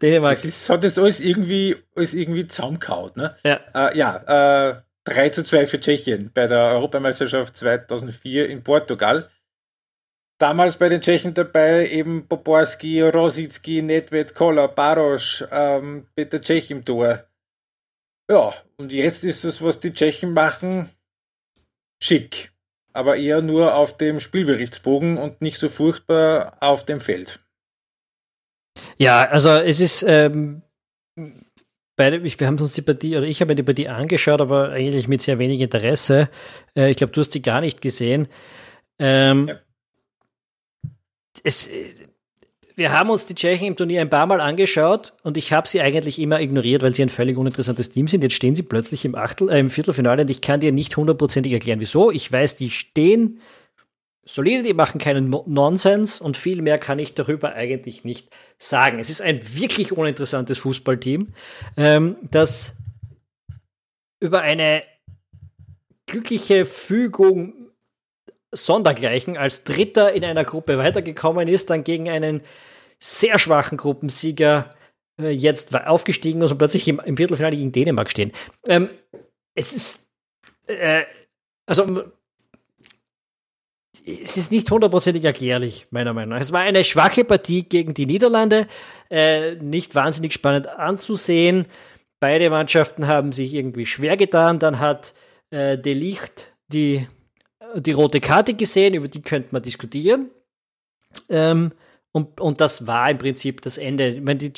[SPEAKER 2] Dänemark. Das ist, hat das alles irgendwie, alles irgendwie zusammengehauen, ne?
[SPEAKER 1] Ja.
[SPEAKER 2] Äh, ja, äh, 3 zu 2 für Tschechien bei der Europameisterschaft 2004 in Portugal damals bei den Tschechen dabei eben Poporski, Rosicki, Nedved, Koller, Barosch, ähm, Peter Tschech im Tor. Ja, und jetzt ist es, was die Tschechen machen, schick. Aber eher nur auf dem Spielberichtsbogen und nicht so furchtbar auf dem Feld.
[SPEAKER 1] Ja, also es ist, ähm, beide, wir haben uns die Partie, oder ich habe mir die Partie angeschaut, aber eigentlich mit sehr wenig Interesse. Äh, ich glaube, du hast sie gar nicht gesehen. Ähm, ja es, wir haben uns die Tschechen im Turnier ein paar Mal angeschaut und ich habe sie eigentlich immer ignoriert, weil sie ein völlig uninteressantes Team sind. Jetzt stehen sie plötzlich im, Achtel, äh, im Viertelfinale und ich kann dir nicht hundertprozentig erklären, wieso. Ich weiß, die stehen solide, die machen keinen Nonsens und viel mehr kann ich darüber eigentlich nicht sagen. Es ist ein wirklich uninteressantes Fußballteam, ähm, das über eine glückliche Fügung Sondergleichen als Dritter in einer Gruppe weitergekommen ist, dann gegen einen sehr schwachen Gruppensieger äh, jetzt aufgestiegen ist und plötzlich im, im Viertelfinale gegen Dänemark stehen. Ähm, es ist, äh, also, es ist nicht hundertprozentig erklärlich, meiner Meinung nach. Es war eine schwache Partie gegen die Niederlande, äh, nicht wahnsinnig spannend anzusehen. Beide Mannschaften haben sich irgendwie schwer getan. Dann hat äh, De Licht die die rote Karte gesehen, über die könnte man diskutieren. Ähm, und, und das war im Prinzip das Ende. Ich meine, die,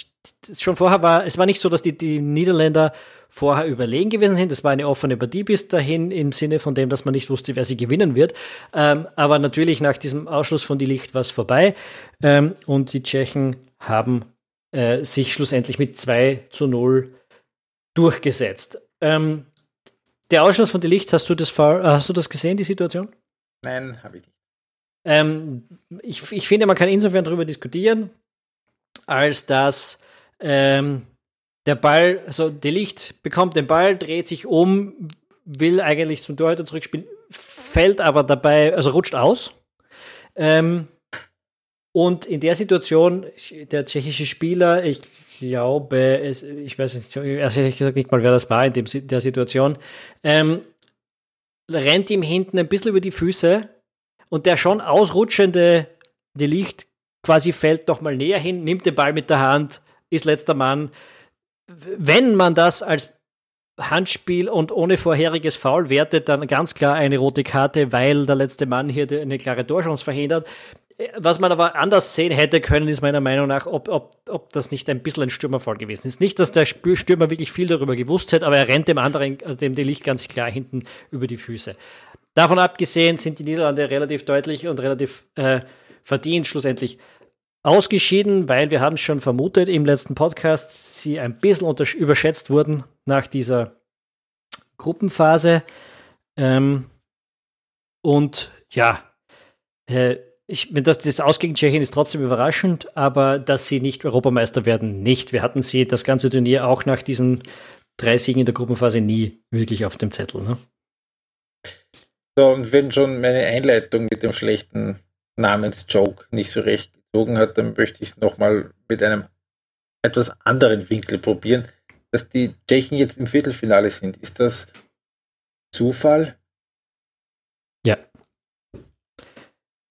[SPEAKER 1] schon vorher war, es war nicht so, dass die, die Niederländer vorher überlegen gewesen sind. Es war eine offene Partie bis dahin im Sinne von dem, dass man nicht wusste, wer sie gewinnen wird. Ähm, aber natürlich nach diesem Ausschluss von die Licht war es vorbei. Ähm, und die Tschechen haben äh, sich schlussendlich mit 2 zu 0 durchgesetzt. Ähm, der Ausschluss von die Licht, hast du das, äh, hast du das gesehen, die Situation?
[SPEAKER 2] Nein, habe ich nicht.
[SPEAKER 1] Ähm, ich, ich finde, man kann insofern darüber diskutieren, als dass ähm, der Ball, also der Licht bekommt den Ball, dreht sich um, will eigentlich zum Torhüter zurückspielen, fällt aber dabei, also rutscht aus. Ähm, und in der Situation, der tschechische Spieler, ich glaube, es, ich weiß nicht, ehrlich gesagt nicht mal, wer das war in dem, der Situation, ähm, rennt ihm hinten ein bisschen über die Füße und der schon ausrutschende Delicht quasi fällt noch mal näher hin, nimmt den Ball mit der Hand, ist letzter Mann. Wenn man das als Handspiel und ohne vorheriges Foul wertet, dann ganz klar eine rote Karte, weil der letzte Mann hier eine klare Torchance verhindert. Was man aber anders sehen hätte können, ist meiner Meinung nach, ob, ob, ob das nicht ein bisschen ein Stürmerfall gewesen ist. Nicht, dass der Stürmer wirklich viel darüber gewusst hätte, aber er rennt dem anderen, dem Delicht ganz klar hinten über die Füße. Davon abgesehen sind die Niederlande relativ deutlich und relativ äh, verdient schlussendlich ausgeschieden, weil wir haben es schon vermutet im letzten Podcast, sie ein bisschen überschätzt wurden nach dieser Gruppenphase. Ähm, und ja, äh, ich, das, das Aus Tschechien ist trotzdem überraschend, aber dass sie nicht Europameister werden, nicht. Wir hatten sie das ganze Turnier auch nach diesen drei Siegen in der Gruppenphase nie wirklich auf dem Zettel. Ne?
[SPEAKER 2] So, und wenn schon meine Einleitung mit dem schlechten Namensjoke nicht so recht gezogen hat, dann möchte ich es nochmal mit einem etwas anderen Winkel probieren. Dass die Tschechen jetzt im Viertelfinale sind, ist das Zufall?
[SPEAKER 1] Ja.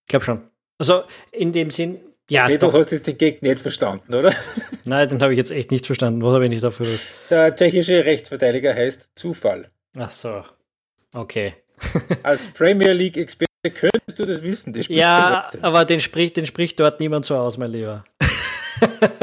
[SPEAKER 1] Ich glaube schon. Also in dem Sinn, ja.
[SPEAKER 2] Okay, du hast jetzt den Gag nicht verstanden, oder?
[SPEAKER 1] Nein, den habe ich jetzt echt nicht verstanden. Was habe ich nicht dafür gewusst?
[SPEAKER 2] Der tschechische Rechtsverteidiger heißt Zufall.
[SPEAKER 1] Ach so. Okay.
[SPEAKER 2] Als Premier League-Experte könntest du das wissen.
[SPEAKER 1] Das ja, aber den spricht, den spricht dort niemand so aus, mein Lieber.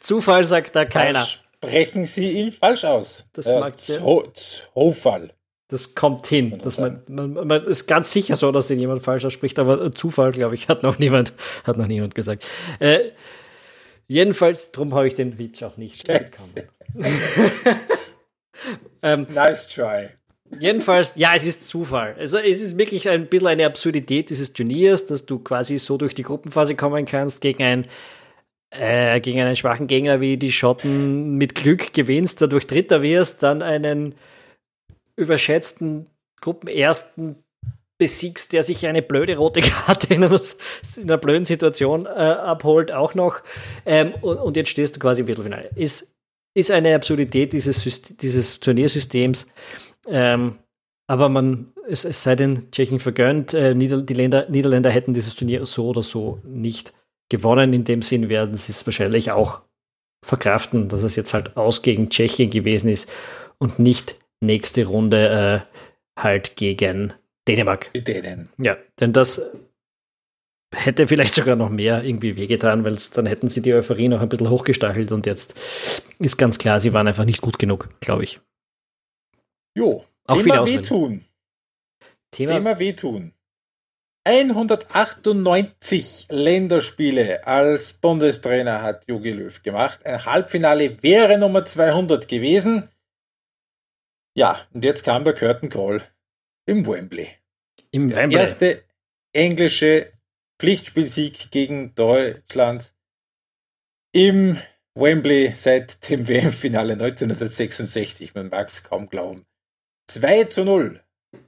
[SPEAKER 1] Zufall sagt da keiner.
[SPEAKER 2] sprechen Sie ihn falsch aus.
[SPEAKER 1] Das äh, mag
[SPEAKER 2] Zufall.
[SPEAKER 1] Das kommt hin. Das man, man, man, ist ganz sicher so, dass den jemand falsch ausspricht, aber Zufall, glaube ich, hat noch niemand, hat noch niemand gesagt. Äh, jedenfalls, darum habe ich den Witz auch nicht bekommen.
[SPEAKER 2] ähm, nice try.
[SPEAKER 1] Jedenfalls, ja, es ist Zufall. Also es ist wirklich ein bisschen eine Absurdität dieses Turniers, dass du quasi so durch die Gruppenphase kommen kannst gegen ein äh, gegen einen schwachen Gegner wie die Schotten mit Glück gewinnst, dadurch Dritter wirst, dann einen überschätzten Gruppenersten besiegst, der sich eine blöde rote Karte in einer, in einer blöden Situation äh, abholt, auch noch. Ähm, und, und, jetzt stehst du quasi im Viertelfinale. Ist, ist eine Absurdität dieses, dieses Turniersystems. Ähm, aber man, es, es, sei den Tschechen vergönnt, äh, Nieder, die Länder, Niederländer hätten dieses Turnier so oder so nicht gewonnen. In dem Sinn werden sie es wahrscheinlich auch verkraften, dass es jetzt halt aus gegen Tschechien gewesen ist und nicht nächste Runde äh, halt gegen Dänemark.
[SPEAKER 2] Die Dänen.
[SPEAKER 1] Ja, denn das hätte vielleicht sogar noch mehr irgendwie wehgetan, weil dann hätten sie die Euphorie noch ein bisschen hochgestachelt und jetzt ist ganz klar, sie waren einfach nicht gut genug, glaube ich.
[SPEAKER 2] Jo, Auch Thema wehtun. Thema, Thema wehtun. 198 Länderspiele als Bundestrainer hat Jogi Löw gemacht. Ein Halbfinale wäre Nummer 200 gewesen. Ja, und jetzt kam der Curtain Call im Wembley.
[SPEAKER 1] Im
[SPEAKER 2] der Wembley. erste englische Pflichtspielsieg gegen Deutschland im Wembley seit dem WM-Finale 1966. Man mag es kaum glauben. 2 zu 0.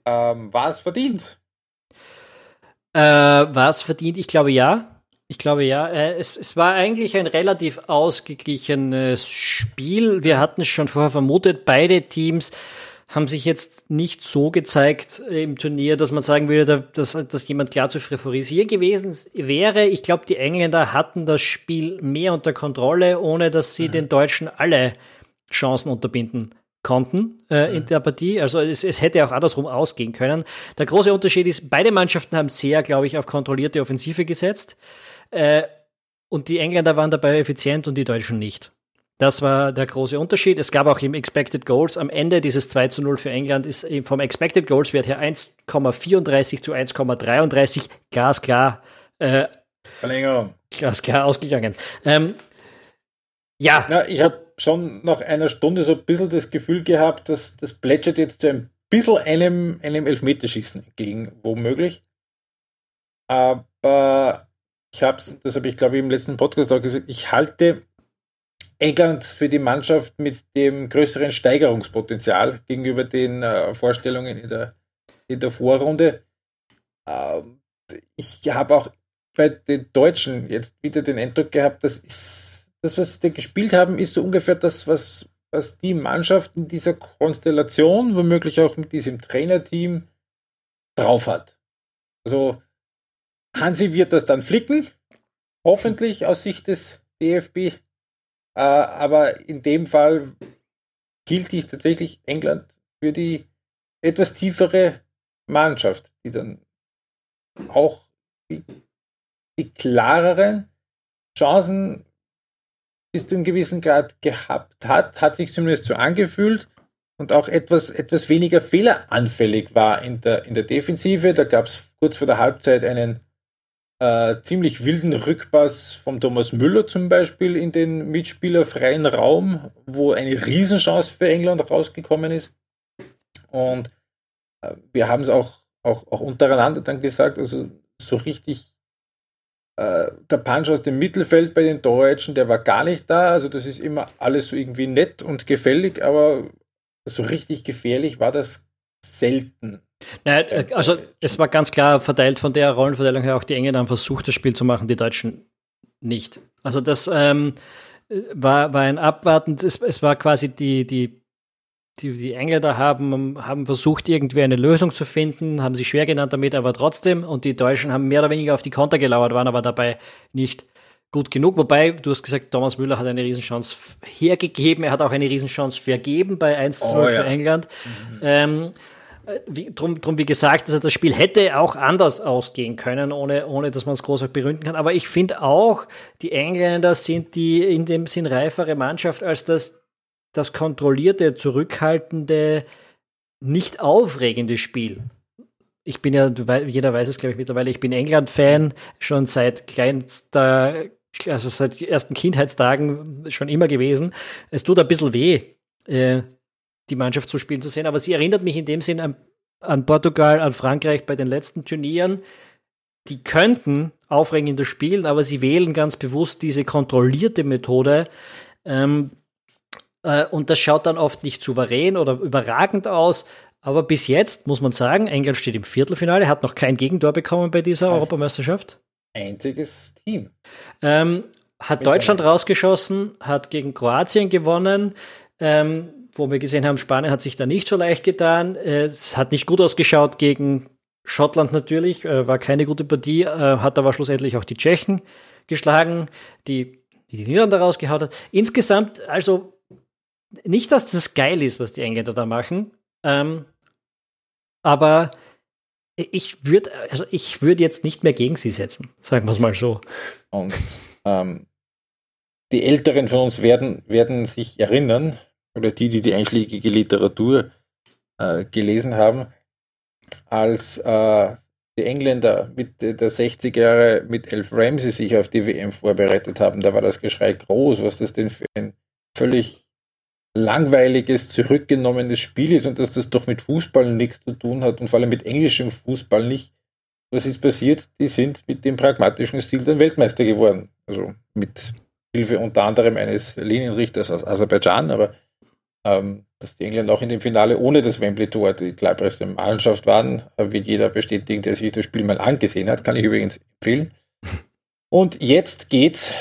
[SPEAKER 2] Ähm, war es verdient?
[SPEAKER 1] Äh, war es verdient? Ich glaube ja. Ich glaube ja. Äh, es, es war eigentlich ein relativ ausgeglichenes Spiel. Wir hatten es schon vorher vermutet. Beide Teams haben sich jetzt nicht so gezeigt im Turnier, dass man sagen würde, dass, dass jemand klar zu favorisieren gewesen wäre. Ich glaube, die Engländer hatten das Spiel mehr unter Kontrolle, ohne dass sie mhm. den Deutschen alle Chancen unterbinden konnten äh, mhm. in der Partie. Also es, es, hätte auch andersrum ausgehen können. Der große Unterschied ist, beide Mannschaften haben sehr, glaube ich, auf kontrollierte Offensive gesetzt. Äh, und die Engländer waren dabei effizient und die Deutschen nicht. Das war der große Unterschied. Es gab auch im Expected Goals am Ende dieses 2 zu 0 für England ist vom Expected Goals Wert her 1,34 zu 1,33 glasklar. Äh,
[SPEAKER 2] Verlängerung.
[SPEAKER 1] Glasklar ausgegangen. Ähm, ja.
[SPEAKER 2] ja ich habe schon nach einer Stunde so ein bisschen das Gefühl gehabt, dass das plätschert jetzt zu ein bisschen einem, einem Elfmeterschießen entgegen, womöglich. Aber ich habe es, das habe ich glaube ich im letzten Podcast auch gesagt, ich halte England für die Mannschaft mit dem größeren Steigerungspotenzial gegenüber den äh, Vorstellungen in der, in der Vorrunde. Ähm, ich habe auch bei den Deutschen jetzt wieder den Eindruck gehabt, das ist das, was sie gespielt haben, ist so ungefähr das, was, was die Mannschaft in dieser Konstellation, womöglich auch mit diesem Trainerteam, drauf hat. Also Hansi wird das dann flicken, hoffentlich aus Sicht des DFB. Äh, aber in dem Fall hielt ich tatsächlich England für die etwas tiefere Mannschaft, die dann auch die, die klareren Chancen bis zu einem gewissen Grad gehabt hat, hat sich zumindest so angefühlt und auch etwas, etwas weniger fehleranfällig war in der, in der Defensive. Da gab es kurz vor der Halbzeit einen äh, ziemlich wilden Rückpass von Thomas Müller zum Beispiel in den mitspielerfreien Raum, wo eine Riesenchance für England rausgekommen ist. Und äh, wir haben es auch, auch, auch untereinander dann gesagt, also so richtig äh, der Punch aus dem Mittelfeld bei den Deutschen, der war gar nicht da. Also das ist immer alles so irgendwie nett und gefällig, aber so richtig gefährlich war das selten.
[SPEAKER 1] Nein, äh, also es war ganz klar verteilt von der Rollenverteilung her auch die Engländer haben versucht, das Spiel zu machen, die Deutschen nicht. Also das ähm, war, war ein Abwarten, es, es war quasi die, die, die, die Engländer haben, haben versucht, irgendwie eine Lösung zu finden, haben sich schwer genannt damit, aber trotzdem, und die Deutschen haben mehr oder weniger auf die Konter gelauert, waren aber dabei nicht gut genug. Wobei, du hast gesagt, Thomas Müller hat eine Riesenchance hergegeben, er hat auch eine Riesenchance vergeben bei 1 zu 0 oh, ja. für England. Mhm. Ähm, äh, wie, drum, drum, wie gesagt, also das Spiel hätte auch anders ausgehen können, ohne, ohne dass man es groß beründen kann. Aber ich finde auch, die Engländer sind die in dem Sinn reifere Mannschaft als das, das kontrollierte, zurückhaltende, nicht aufregende Spiel. Ich bin ja, jeder weiß es, glaube ich, mittlerweile, ich bin England-Fan, schon seit kleinster, also seit ersten Kindheitstagen schon immer gewesen. Es tut ein bisschen weh, äh, die Mannschaft zu spielen zu sehen. Aber sie erinnert mich in dem Sinn an, an Portugal, an Frankreich bei den letzten Turnieren. Die könnten aufregender spielen, aber sie wählen ganz bewusst diese kontrollierte Methode. Ähm, äh, und das schaut dann oft nicht souverän oder überragend aus. Aber bis jetzt muss man sagen, England steht im Viertelfinale, hat noch kein Gegentor bekommen bei dieser das Europameisterschaft.
[SPEAKER 2] Einziges Team.
[SPEAKER 1] Ähm, hat Deutschland rausgeschossen, hat gegen Kroatien gewonnen. Ähm, wo wir gesehen haben, Spanien hat sich da nicht so leicht getan. Es hat nicht gut ausgeschaut gegen Schottland natürlich, äh, war keine gute Partie, äh, hat aber schlussendlich auch die Tschechen geschlagen, die die, Niederlande rausgehauen hat. Insgesamt, also nicht, dass das geil ist, was die Engländer da machen, ähm, aber ich würde also ich würde jetzt nicht mehr gegen sie setzen, sagen wir es mal so.
[SPEAKER 2] Und ähm, die Älteren von uns werden, werden sich erinnern, oder die, die die einschlägige Literatur äh, gelesen haben, als äh, die Engländer Mitte der 60er Jahre mit Elf Ramsey sich auf die WM vorbereitet haben, da war das Geschrei groß, was das denn für ein völlig langweiliges, zurückgenommenes Spiel ist und dass das doch mit Fußball nichts zu tun hat und vor allem mit englischem Fußball nicht. Was ist passiert? Die sind mit dem pragmatischen Stil dann Weltmeister geworden. Also mit Hilfe unter anderem eines Linienrichters aus Aserbaidschan, aber ähm, dass die Engländer auch in dem Finale ohne das Wembley-Tor die cleverste Mannschaft waren, äh, wird jeder bestätigen, der sich das Spiel mal angesehen hat. Kann ich übrigens empfehlen. Und jetzt geht's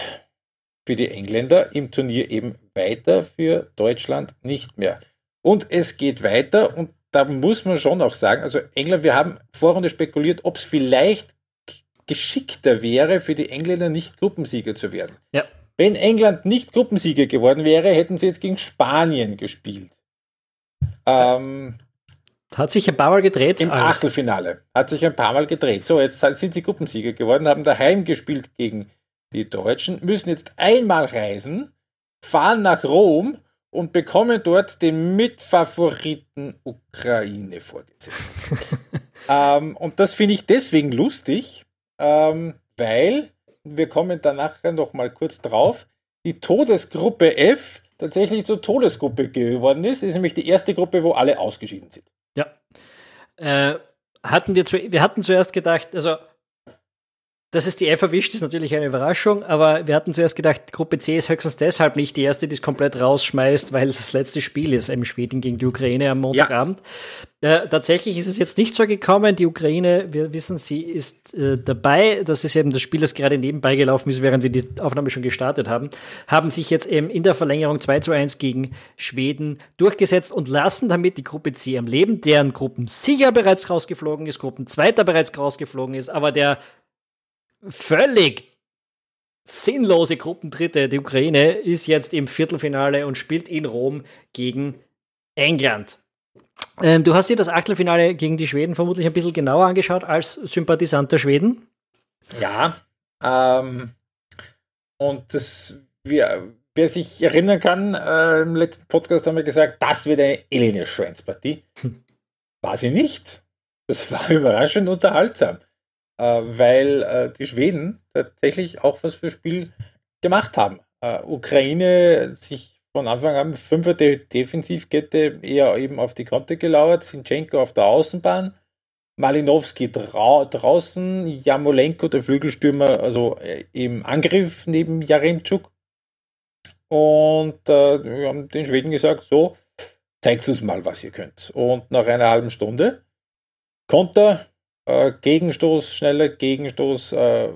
[SPEAKER 2] für die Engländer im Turnier eben weiter, für Deutschland nicht mehr. Und es geht weiter und da muss man schon auch sagen, also England, wir haben Vorrunde spekuliert, ob es vielleicht geschickter wäre, für die Engländer nicht Gruppensieger zu werden. Ja. Wenn England nicht Gruppensieger geworden wäre, hätten sie jetzt gegen Spanien gespielt. Ähm,
[SPEAKER 1] hat sich ein paar Mal gedreht.
[SPEAKER 2] Im alles. Achtelfinale. Hat sich ein paar Mal gedreht. So, jetzt sind sie Gruppensieger geworden, haben daheim gespielt gegen die Deutschen, müssen jetzt einmal reisen, fahren nach Rom und bekommen dort den Mitfavoriten Ukraine vorgesetzt. ähm, und das finde ich deswegen lustig, ähm, weil, wir kommen danach noch mal kurz drauf, die Todesgruppe F tatsächlich zur Todesgruppe geworden ist. Ist nämlich die erste Gruppe, wo alle ausgeschieden sind.
[SPEAKER 1] Ja. Äh, hatten wir, wir hatten zuerst gedacht, also dass es die F erwischt, ist natürlich eine Überraschung, aber wir hatten zuerst gedacht, Gruppe C ist höchstens deshalb nicht die erste, die es komplett rausschmeißt, weil es das letzte Spiel ist, im Schweden gegen die Ukraine am Montagabend. Ja. Äh, tatsächlich ist es jetzt nicht so gekommen. Die Ukraine, wir wissen, sie ist äh, dabei. Das ist eben das Spiel, das gerade nebenbei gelaufen ist, während wir die Aufnahme schon gestartet haben. Haben sich jetzt eben in der Verlängerung 2 zu 1 gegen Schweden durchgesetzt und lassen damit die Gruppe C am Leben, deren Gruppensieger bereits rausgeflogen ist, Gruppenzweiter bereits rausgeflogen ist, aber der völlig sinnlose Gruppendritte. Die Ukraine ist jetzt im Viertelfinale und spielt in Rom gegen England. Ähm, du hast dir das Achtelfinale gegen die Schweden vermutlich ein bisschen genauer angeschaut als Sympathisant der Schweden.
[SPEAKER 2] Ja, ähm, und das, wer, wer sich erinnern kann, äh, im letzten Podcast haben wir gesagt, das wird eine Elene Schweinspartie. Hm. War sie nicht. Das war überraschend unterhaltsam weil äh, die Schweden tatsächlich auch was für Spiel gemacht haben. Äh, Ukraine sich von Anfang an fünfer De Defensivkette eher eben auf die Konte gelauert, Sinchenko auf der Außenbahn, Malinowski drau draußen, Jamolenko, der Flügelstürmer, also äh, im Angriff neben Jaremczuk. Und äh, wir haben den Schweden gesagt, so, zeigt uns mal, was ihr könnt. Und nach einer halben Stunde Konter, äh, Gegenstoß, schneller Gegenstoß, äh,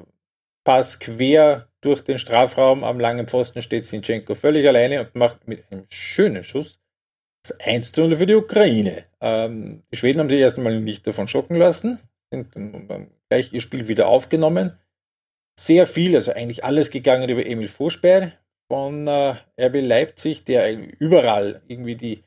[SPEAKER 2] Pass quer durch den Strafraum. Am langen Pfosten steht Sinchenko völlig alleine und macht mit einem schönen Schuss das 1 zu 0 für die Ukraine. Ähm, die Schweden haben sich erst einmal nicht davon schocken lassen, sind gleich ihr Spiel wieder aufgenommen. Sehr viel, also eigentlich alles gegangen über Emil Forsberg von äh, RB Leipzig, der überall irgendwie die,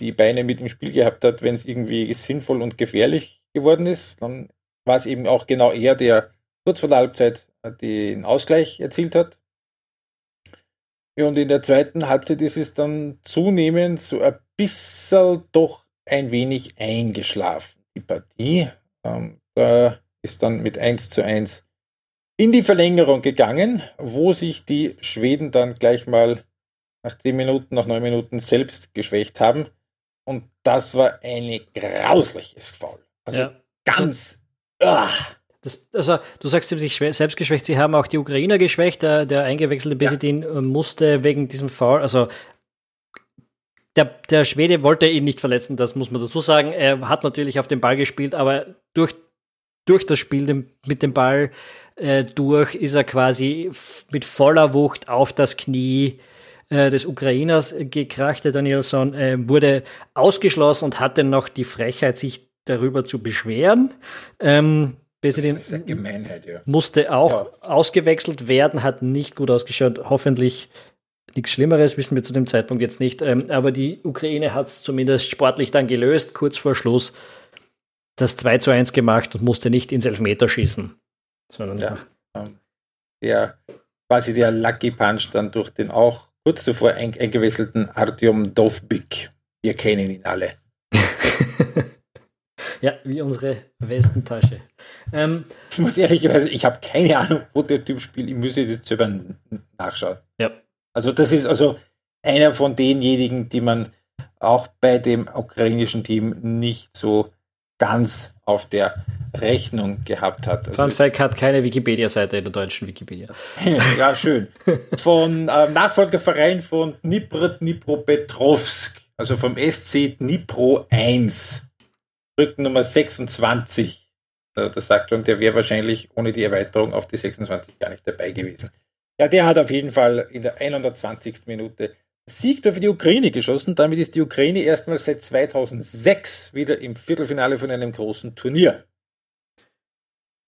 [SPEAKER 2] die Beine mit im Spiel gehabt hat, wenn es irgendwie sinnvoll und gefährlich geworden ist. Dann war es eben auch genau er, der kurz vor der Halbzeit den Ausgleich erzielt hat. Und in der zweiten Halbzeit ist es dann zunehmend so ein bisschen doch ein wenig eingeschlafen, die Partie. Ähm, da ist dann mit 1 zu 1 in die Verlängerung gegangen, wo sich die Schweden dann gleich mal nach 10 Minuten, nach 9 Minuten selbst geschwächt haben. Und das war ein grausliches Foul. Also ja. ganz.
[SPEAKER 1] Also, das, also, du sagst, sie haben sich selbst geschwächt, sie haben auch die Ukrainer geschwächt. Der, der eingewechselte Besidin ja. musste wegen diesem Foul, also der, der Schwede wollte ihn nicht verletzen, das muss man dazu sagen. Er hat natürlich auf den Ball gespielt, aber durch, durch das Spiel mit dem Ball äh, durch ist er quasi mit voller Wucht auf das Knie äh, des Ukrainers gekracht. Der Danielson äh, wurde ausgeschlossen und hatte noch die Frechheit, sich darüber zu beschweren. Ähm, Besidin das ist eine Gemeinheit, ja. musste auch ja. ausgewechselt werden, hat nicht gut ausgeschaut. Hoffentlich nichts Schlimmeres, wissen wir zu dem Zeitpunkt jetzt nicht. Ähm, aber die Ukraine hat es zumindest sportlich dann gelöst, kurz vor Schluss das 2 zu 1 gemacht und musste nicht ins Elfmeter schießen. Sondern
[SPEAKER 2] ja. Ähm, der quasi der Lucky Punch dann durch den auch kurz zuvor eingewechselten Artyom Dovbik. Wir kennen ihn alle.
[SPEAKER 1] Ja, wie unsere Westentasche. Ähm,
[SPEAKER 2] ich muss ehrlicherweise, ich habe keine Ahnung, wo der Typ spielt. Ich muss jetzt selber nachschauen.
[SPEAKER 1] Ja.
[SPEAKER 2] Also, das ist also einer von denjenigen, die man auch bei dem ukrainischen Team nicht so ganz auf der Rechnung gehabt hat.
[SPEAKER 1] Also Fact hat keine Wikipedia-Seite in der deutschen Wikipedia.
[SPEAKER 2] ja, schön. Von äh, Nachfolgerverein von Dnipro Dnipropetrovsk, also vom SC Dnipro 1. Nummer 26. Äh, das sagt schon, der wäre wahrscheinlich ohne die Erweiterung auf die 26 gar nicht dabei gewesen. Ja, der hat auf jeden Fall in der 120. Minute Sieg für die Ukraine geschossen. Damit ist die Ukraine erstmals seit 2006 wieder im Viertelfinale von einem großen Turnier.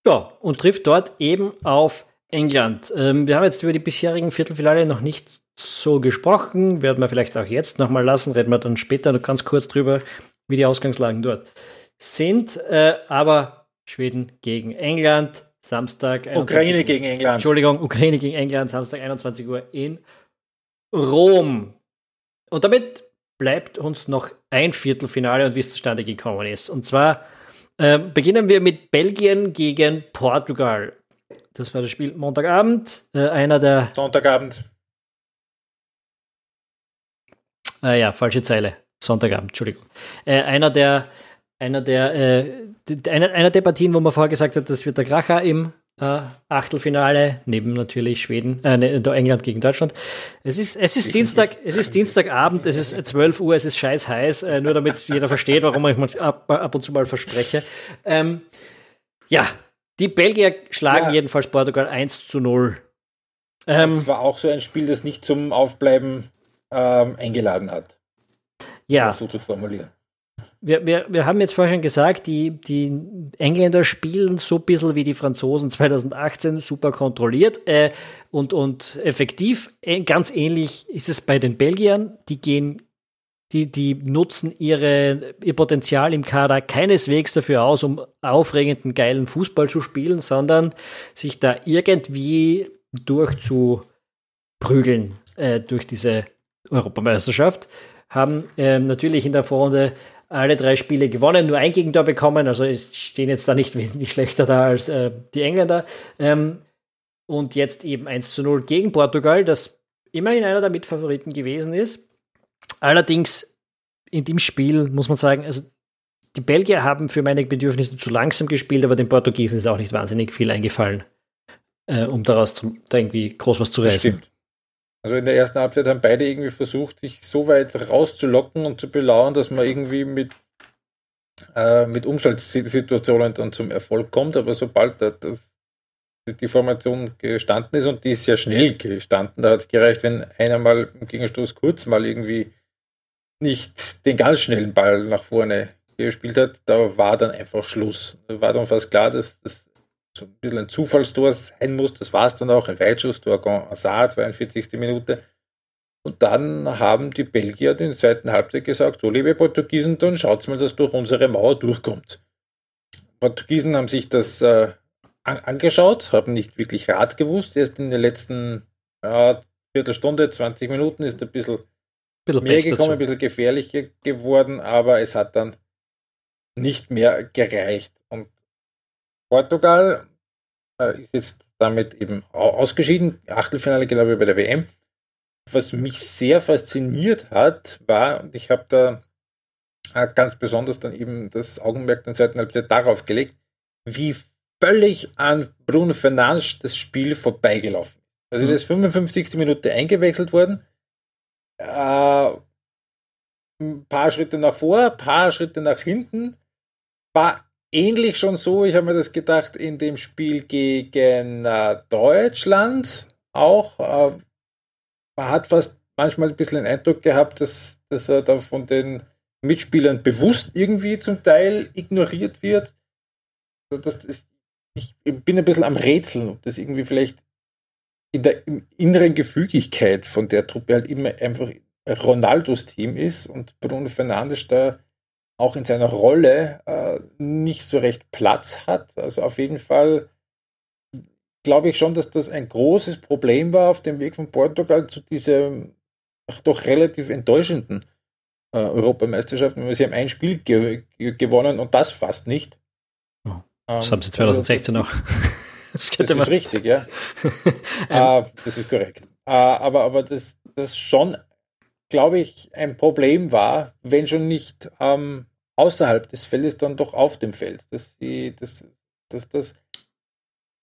[SPEAKER 1] Ja, und trifft dort eben auf England. Ähm, wir haben jetzt über die bisherigen Viertelfinale noch nicht so gesprochen. Werden wir vielleicht auch jetzt nochmal lassen. Reden wir dann später noch ganz kurz drüber, wie die Ausgangslagen dort sind. Äh, aber Schweden gegen England, Samstag.
[SPEAKER 2] Ukraine Uhr. gegen England.
[SPEAKER 1] Entschuldigung, Ukraine gegen England, Samstag 21 Uhr in Rom. Und damit bleibt uns noch ein Viertelfinale und wie es zustande gekommen ist. Und zwar äh, beginnen wir mit Belgien gegen Portugal. Das war das Spiel Montagabend. Äh, einer der.
[SPEAKER 2] Sonntagabend.
[SPEAKER 1] Äh, ja, falsche Zeile. Sonntagabend, Entschuldigung. Äh, einer der, einer der, äh, einer, einer der Partien, wo man vorher gesagt hat, das wird der Kracher im äh, Achtelfinale, neben natürlich Schweden, äh, ne, England gegen Deutschland. Es ist, es ist Dienstag, es ist Dienstagabend, es ist 12 Uhr, es ist scheiß heiß, äh, nur damit jeder versteht, warum ich ab, ab, und zu mal verspreche. Ähm, ja, die Belgier schlagen ja. jedenfalls Portugal 1 zu 0.
[SPEAKER 2] Ähm, das war auch so ein Spiel, das nicht zum Aufbleiben ähm, eingeladen hat.
[SPEAKER 1] Ja.
[SPEAKER 2] So zu formulieren
[SPEAKER 1] wir, wir, wir haben jetzt vorhin schon gesagt, die, die Engländer spielen so ein bisschen wie die Franzosen 2018 super kontrolliert äh, und, und effektiv. Äh, ganz ähnlich ist es bei den Belgiern. Die gehen, die, die nutzen ihre, ihr Potenzial im Kader keineswegs dafür aus, um aufregenden, geilen Fußball zu spielen, sondern sich da irgendwie durchzuprügeln äh, durch diese Europameisterschaft haben ähm, natürlich in der Vorrunde alle drei Spiele gewonnen, nur ein Gegentor bekommen, also stehen jetzt da nicht wesentlich schlechter da als äh, die Engländer. Ähm, und jetzt eben 1 zu 0 gegen Portugal, das immerhin einer der Mitfavoriten gewesen ist. Allerdings in dem Spiel muss man sagen, also die Belgier haben für meine Bedürfnisse zu langsam gespielt, aber den Portugiesen ist auch nicht wahnsinnig viel eingefallen, äh, um daraus zu, da irgendwie groß was zu reißen. Stimmt.
[SPEAKER 2] Also in der ersten Halbzeit haben beide irgendwie versucht, sich so weit rauszulocken und zu belauern, dass man irgendwie mit, äh, mit Umschaltsituationen dann zum Erfolg kommt. Aber sobald das, die Formation gestanden ist und die ist sehr schnell gestanden, da hat es gereicht, wenn einer mal im Gegenstoß kurz mal irgendwie nicht den ganz schnellen Ball nach vorne gespielt hat, da war dann einfach Schluss. Da war dann fast klar, dass das so ein bisschen ein Zufallstor sein muss. Das war es dann auch, ein Weitschusstor, Gon 42. Minute. Und dann haben die Belgier den zweiten Halbzeit gesagt, so liebe Portugiesen, dann schaut mal, dass durch unsere Mauer durchkommt. Portugiesen haben sich das äh, an angeschaut, haben nicht wirklich Rat gewusst. Erst in den letzten äh, Viertelstunde, 20 Minuten ist ein bisschen, bisschen mehr gekommen, dazu. ein bisschen gefährlicher geworden, aber es hat dann nicht mehr gereicht. Portugal äh, ist jetzt damit eben ausgeschieden. Achtelfinale, glaube ich, bei der WM. Was mich sehr fasziniert hat, war, und ich habe da äh, ganz besonders dann eben das Augenmerk der zweiten Halbzeit darauf gelegt, wie völlig an Bruno Fernandes das Spiel vorbeigelaufen ist. Also, mhm. das 55. Minute eingewechselt worden. Äh, ein paar Schritte nach vor, ein paar Schritte nach hinten. War ähnlich schon so, ich habe mir das gedacht, in dem Spiel gegen äh, Deutschland auch. Äh, man hat fast manchmal ein bisschen den Eindruck gehabt, dass, dass er da von den Mitspielern bewusst irgendwie zum Teil ignoriert wird. Das ist, ich bin ein bisschen am Rätseln, ob das irgendwie vielleicht in der inneren Gefügigkeit von der Truppe halt immer einfach Ronaldos Team ist und Bruno Fernandes da auch in seiner Rolle äh, nicht so recht Platz hat. Also auf jeden Fall glaube ich schon, dass das ein großes Problem war auf dem Weg von Portugal zu diesem doch relativ enttäuschenden äh, Europameisterschaft. Sie haben ein Spiel ge gewonnen und das fast nicht.
[SPEAKER 1] Oh, das ähm, haben sie 2016 also, auch.
[SPEAKER 2] Das, das ist richtig, ja. äh, das ist korrekt. Äh, aber aber das, das schon glaube ich, ein Problem war, wenn schon nicht ähm, außerhalb des Feldes, dann doch auf dem Feld, dass, die, dass, dass das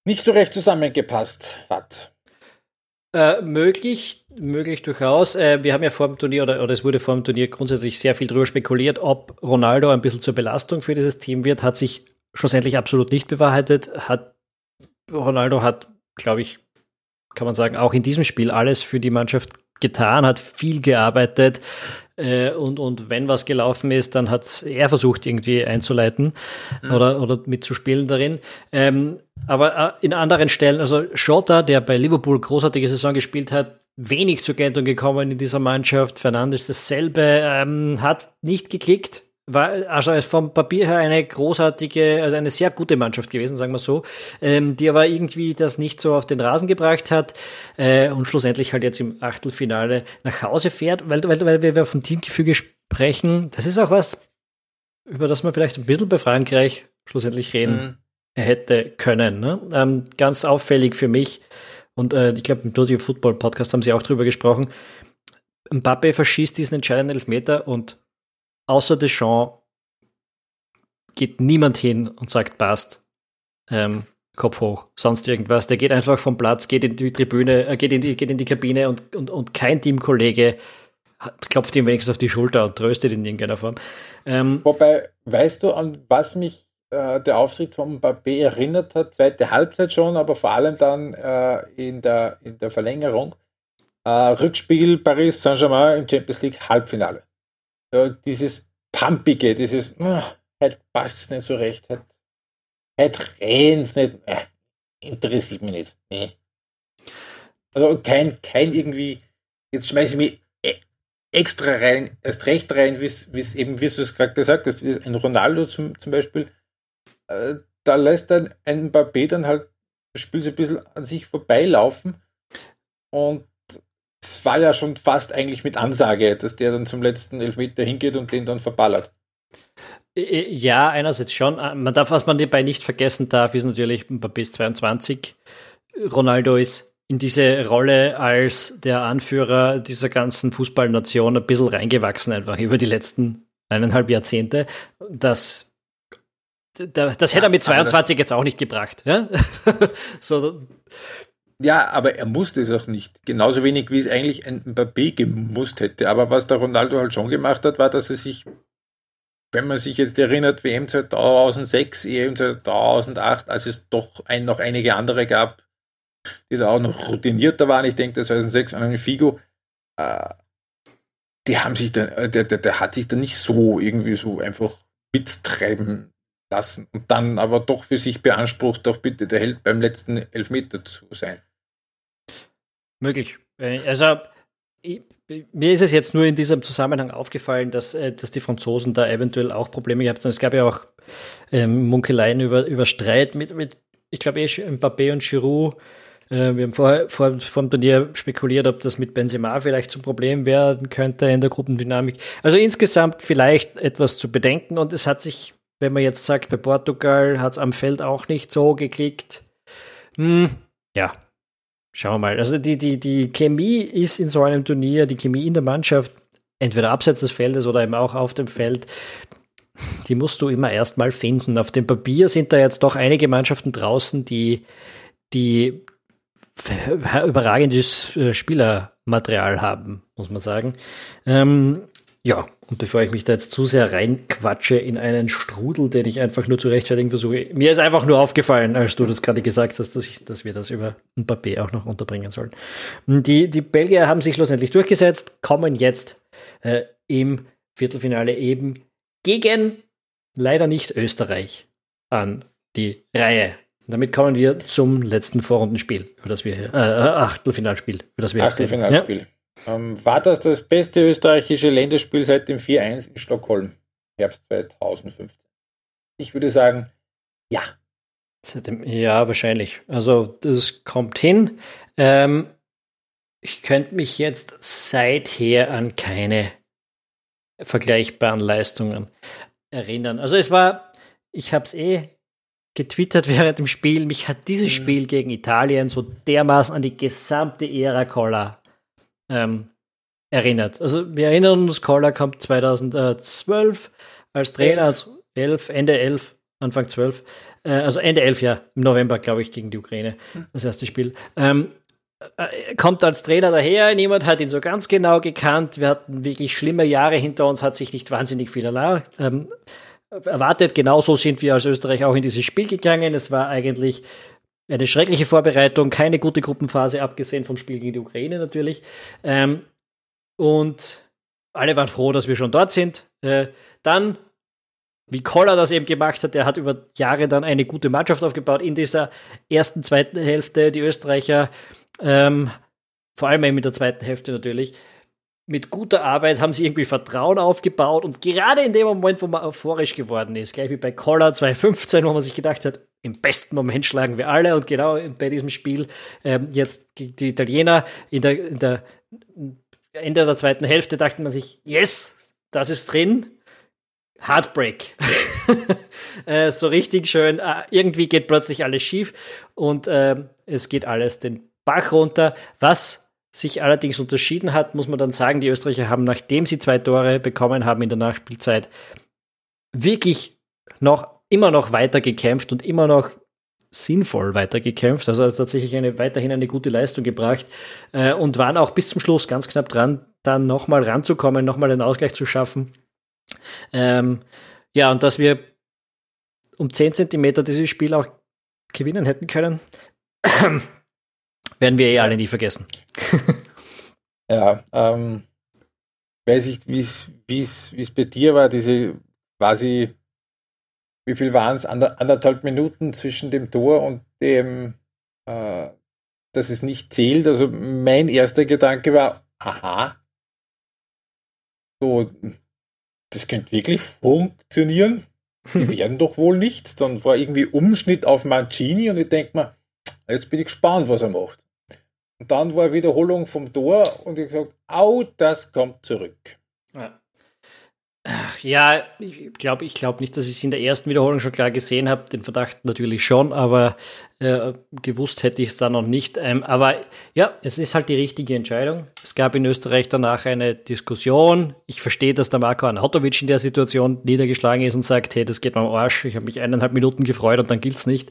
[SPEAKER 2] nicht so recht zusammengepasst hat.
[SPEAKER 1] Äh, möglich, möglich durchaus. Äh, wir haben ja vor dem Turnier oder, oder es wurde vor dem Turnier grundsätzlich sehr viel darüber spekuliert, ob Ronaldo ein bisschen zur Belastung für dieses Team wird. Hat sich schlussendlich absolut nicht bewahrheitet. Hat, Ronaldo hat, glaube ich, kann man sagen, auch in diesem Spiel alles für die Mannschaft getan, hat viel gearbeitet äh, und, und wenn was gelaufen ist, dann hat er versucht irgendwie einzuleiten mhm. oder, oder mitzuspielen darin. Ähm, aber äh, in anderen Stellen, also Schotter, der bei Liverpool großartige Saison gespielt hat, wenig zur Geltung gekommen in dieser Mannschaft. Fernandes dasselbe, ähm, hat nicht geklickt war also vom Papier her eine großartige, also eine sehr gute Mannschaft gewesen, sagen wir so, ähm, die aber irgendwie das nicht so auf den Rasen gebracht hat äh, und schlussendlich halt jetzt im Achtelfinale nach Hause fährt, weil, weil, weil wir vom Teamgefüge sprechen. Das ist auch was, über das man vielleicht ein bisschen bei Frankreich schlussendlich reden mhm. hätte können. Ne? Ähm, ganz auffällig für mich und äh, ich glaube im Dirty Football Podcast haben sie auch drüber gesprochen. Mbappe verschießt diesen entscheidenden Elfmeter und außer Deschamps geht niemand hin und sagt, passt, ähm, Kopf hoch, sonst irgendwas. Der geht einfach vom Platz, geht in die Tribüne, äh, geht, in die, geht in die Kabine und, und, und kein Teamkollege klopft ihm wenigstens auf die Schulter und tröstet ihn in irgendeiner Form.
[SPEAKER 2] Ähm, Wobei, weißt du, an was mich äh, der Auftritt von Mbappé erinnert hat? Zweite Halbzeit schon, aber vor allem dann äh, in, der, in der Verlängerung. Äh, Rückspiel Paris Saint-Germain im Champions League Halbfinale äh, dieses Pumpige, dieses, äh, halt passt nicht so recht, halt, halt rennt's nicht, äh, interessiert mich nicht. Nee. Also kein, kein irgendwie, jetzt schmeiße ich mich e, extra rein, erst recht rein, wie es eben, wie du es gerade gesagt hast, ein Ronaldo zum, zum Beispiel, äh, da lässt dann ein Mbappé dann halt das Spiel so ein bisschen an sich vorbeilaufen und es war ja schon fast eigentlich mit Ansage, dass der dann zum letzten Elfmeter hingeht und den dann verballert.
[SPEAKER 1] Ja, einerseits schon. Man darf, was man dabei nicht vergessen darf, ist natürlich bis 22. Ronaldo ist in diese Rolle als der Anführer dieser ganzen Fußballnation ein bisschen reingewachsen, einfach über die letzten eineinhalb Jahrzehnte. Das, das, das hätte er mit 22 jetzt auch nicht gebracht. Ja?
[SPEAKER 2] so, ja, aber er musste es auch nicht. Genauso wenig, wie es eigentlich ein Mbappé gemusst hätte. Aber was der Ronaldo halt schon gemacht hat, war, dass er sich, wenn man sich jetzt erinnert, WM 2006, EM 2008, als es doch ein, noch einige andere gab, die da auch noch routinierter waren, ich denke 2006 an einen Figo, äh, die haben sich dann, äh, der, der, der hat sich dann nicht so irgendwie so einfach mittreiben lassen und dann aber doch für sich beansprucht, doch bitte der Held beim letzten Elfmeter zu sein.
[SPEAKER 1] Möglich. Äh, also ich, mir ist es jetzt nur in diesem Zusammenhang aufgefallen, dass, äh, dass die Franzosen da eventuell auch Probleme gehabt haben. Es gab ja auch ähm, Munkeleien über, über Streit mit, mit ich glaube, eh Mbappé und Giroud. Äh, wir haben vorher vor, vor dem Turnier spekuliert, ob das mit Benzema vielleicht zum Problem werden könnte in der Gruppendynamik. Also insgesamt vielleicht etwas zu bedenken und es hat sich, wenn man jetzt sagt, bei Portugal hat es am Feld auch nicht so geklickt. Hm, ja, Schauen wir mal. Also die, die, die Chemie ist in so einem Turnier, die Chemie in der Mannschaft, entweder abseits des Feldes oder eben auch auf dem Feld, die musst du immer erstmal finden. Auf dem Papier sind da jetzt doch einige Mannschaften draußen, die, die überragendes äh, Spielermaterial haben, muss man sagen. Ähm, ja, und bevor ich mich da jetzt zu sehr reinquatsche in einen Strudel, den ich einfach nur zu rechtfertigen versuche, mir ist einfach nur aufgefallen, als du das gerade gesagt hast, dass, ich, dass wir das über ein Papier auch noch unterbringen sollen. Die, die Belgier haben sich schlussendlich durchgesetzt, kommen jetzt äh, im Viertelfinale eben gegen leider nicht Österreich an die Reihe. Damit kommen wir zum letzten Vorrundenspiel, über das wir hier, äh, Achtelfinalspiel, über das wir
[SPEAKER 2] jetzt Achtelfinalspiel. Ja? Ähm, war das das beste österreichische Länderspiel seit dem 4-1 in Stockholm, Herbst 2015? Ich würde sagen, ja.
[SPEAKER 1] Ja, wahrscheinlich. Also das kommt hin. Ähm, ich könnte mich jetzt seither an keine vergleichbaren Leistungen erinnern. Also es war, ich habe es eh getwittert während dem Spiel, mich hat dieses mhm. Spiel gegen Italien so dermaßen an die gesamte Ära Koller ähm, erinnert. Also wir erinnern uns, Koller kommt 2012 als Trainer, also 11, Ende 11, Anfang 12, äh, also Ende 11, ja, im November, glaube ich, gegen die Ukraine, hm. das erste Spiel. Ähm, äh, kommt als Trainer daher, niemand hat ihn so ganz genau gekannt, wir hatten wirklich schlimme Jahre hinter uns, hat sich nicht wahnsinnig viel ähm, erwartet. Genauso sind wir als Österreich auch in dieses Spiel gegangen. Es war eigentlich eine schreckliche Vorbereitung, keine gute Gruppenphase, abgesehen vom Spiel gegen die Ukraine natürlich. Ähm, und alle waren froh, dass wir schon dort sind. Äh, dann, wie Koller das eben gemacht hat, der hat über Jahre dann eine gute Mannschaft aufgebaut in dieser ersten, zweiten Hälfte. Die Österreicher, ähm, vor allem eben in der zweiten Hälfte natürlich, mit guter Arbeit haben sie irgendwie Vertrauen aufgebaut und gerade in dem Moment, wo man euphorisch geworden ist, gleich wie bei Koller 2015, wo man sich gedacht hat, im besten Moment schlagen wir alle und genau bei diesem Spiel ähm, jetzt die Italiener in der, in der Ende der zweiten Hälfte dachte man sich, yes, das ist drin. Heartbreak. äh, so richtig schön. Äh, irgendwie geht plötzlich alles schief und äh, es geht alles den Bach runter. Was sich allerdings unterschieden hat, muss man dann sagen, die Österreicher haben, nachdem sie zwei Tore bekommen haben in der Nachspielzeit, wirklich noch immer noch weiter gekämpft und immer noch sinnvoll weitergekämpft, also tatsächlich eine, weiterhin eine gute Leistung gebracht äh, und waren auch bis zum Schluss ganz knapp dran, dann nochmal ranzukommen, nochmal den Ausgleich zu schaffen. Ähm, ja, und dass wir um 10 Zentimeter dieses Spiel auch gewinnen hätten können, werden wir eh alle nie vergessen.
[SPEAKER 2] ja, ähm, weiß ich, wie es bei dir war, diese quasi wie viel waren es? Ander, anderthalb Minuten zwischen dem Tor und dem, äh, dass es nicht zählt. Also mein erster Gedanke war, aha, so, das könnte wirklich funktionieren. Die werden doch wohl nicht. Dann war irgendwie Umschnitt auf Mancini und ich denke mir, jetzt bin ich gespannt, was er macht. Und dann war Wiederholung vom Tor und ich gesagt, au, das kommt zurück.
[SPEAKER 1] Ja. Ja, ich glaube ich glaub nicht, dass ich es in der ersten Wiederholung schon klar gesehen habe. Den Verdacht natürlich schon, aber äh, gewusst hätte ich es da noch nicht. Ähm, aber ja, es ist halt die richtige Entscheidung. Es gab in Österreich danach eine Diskussion. Ich verstehe, dass der Marco Anatovic in der Situation niedergeschlagen ist und sagt, hey, das geht mir am Arsch. Ich habe mich eineinhalb Minuten gefreut und dann gilt es nicht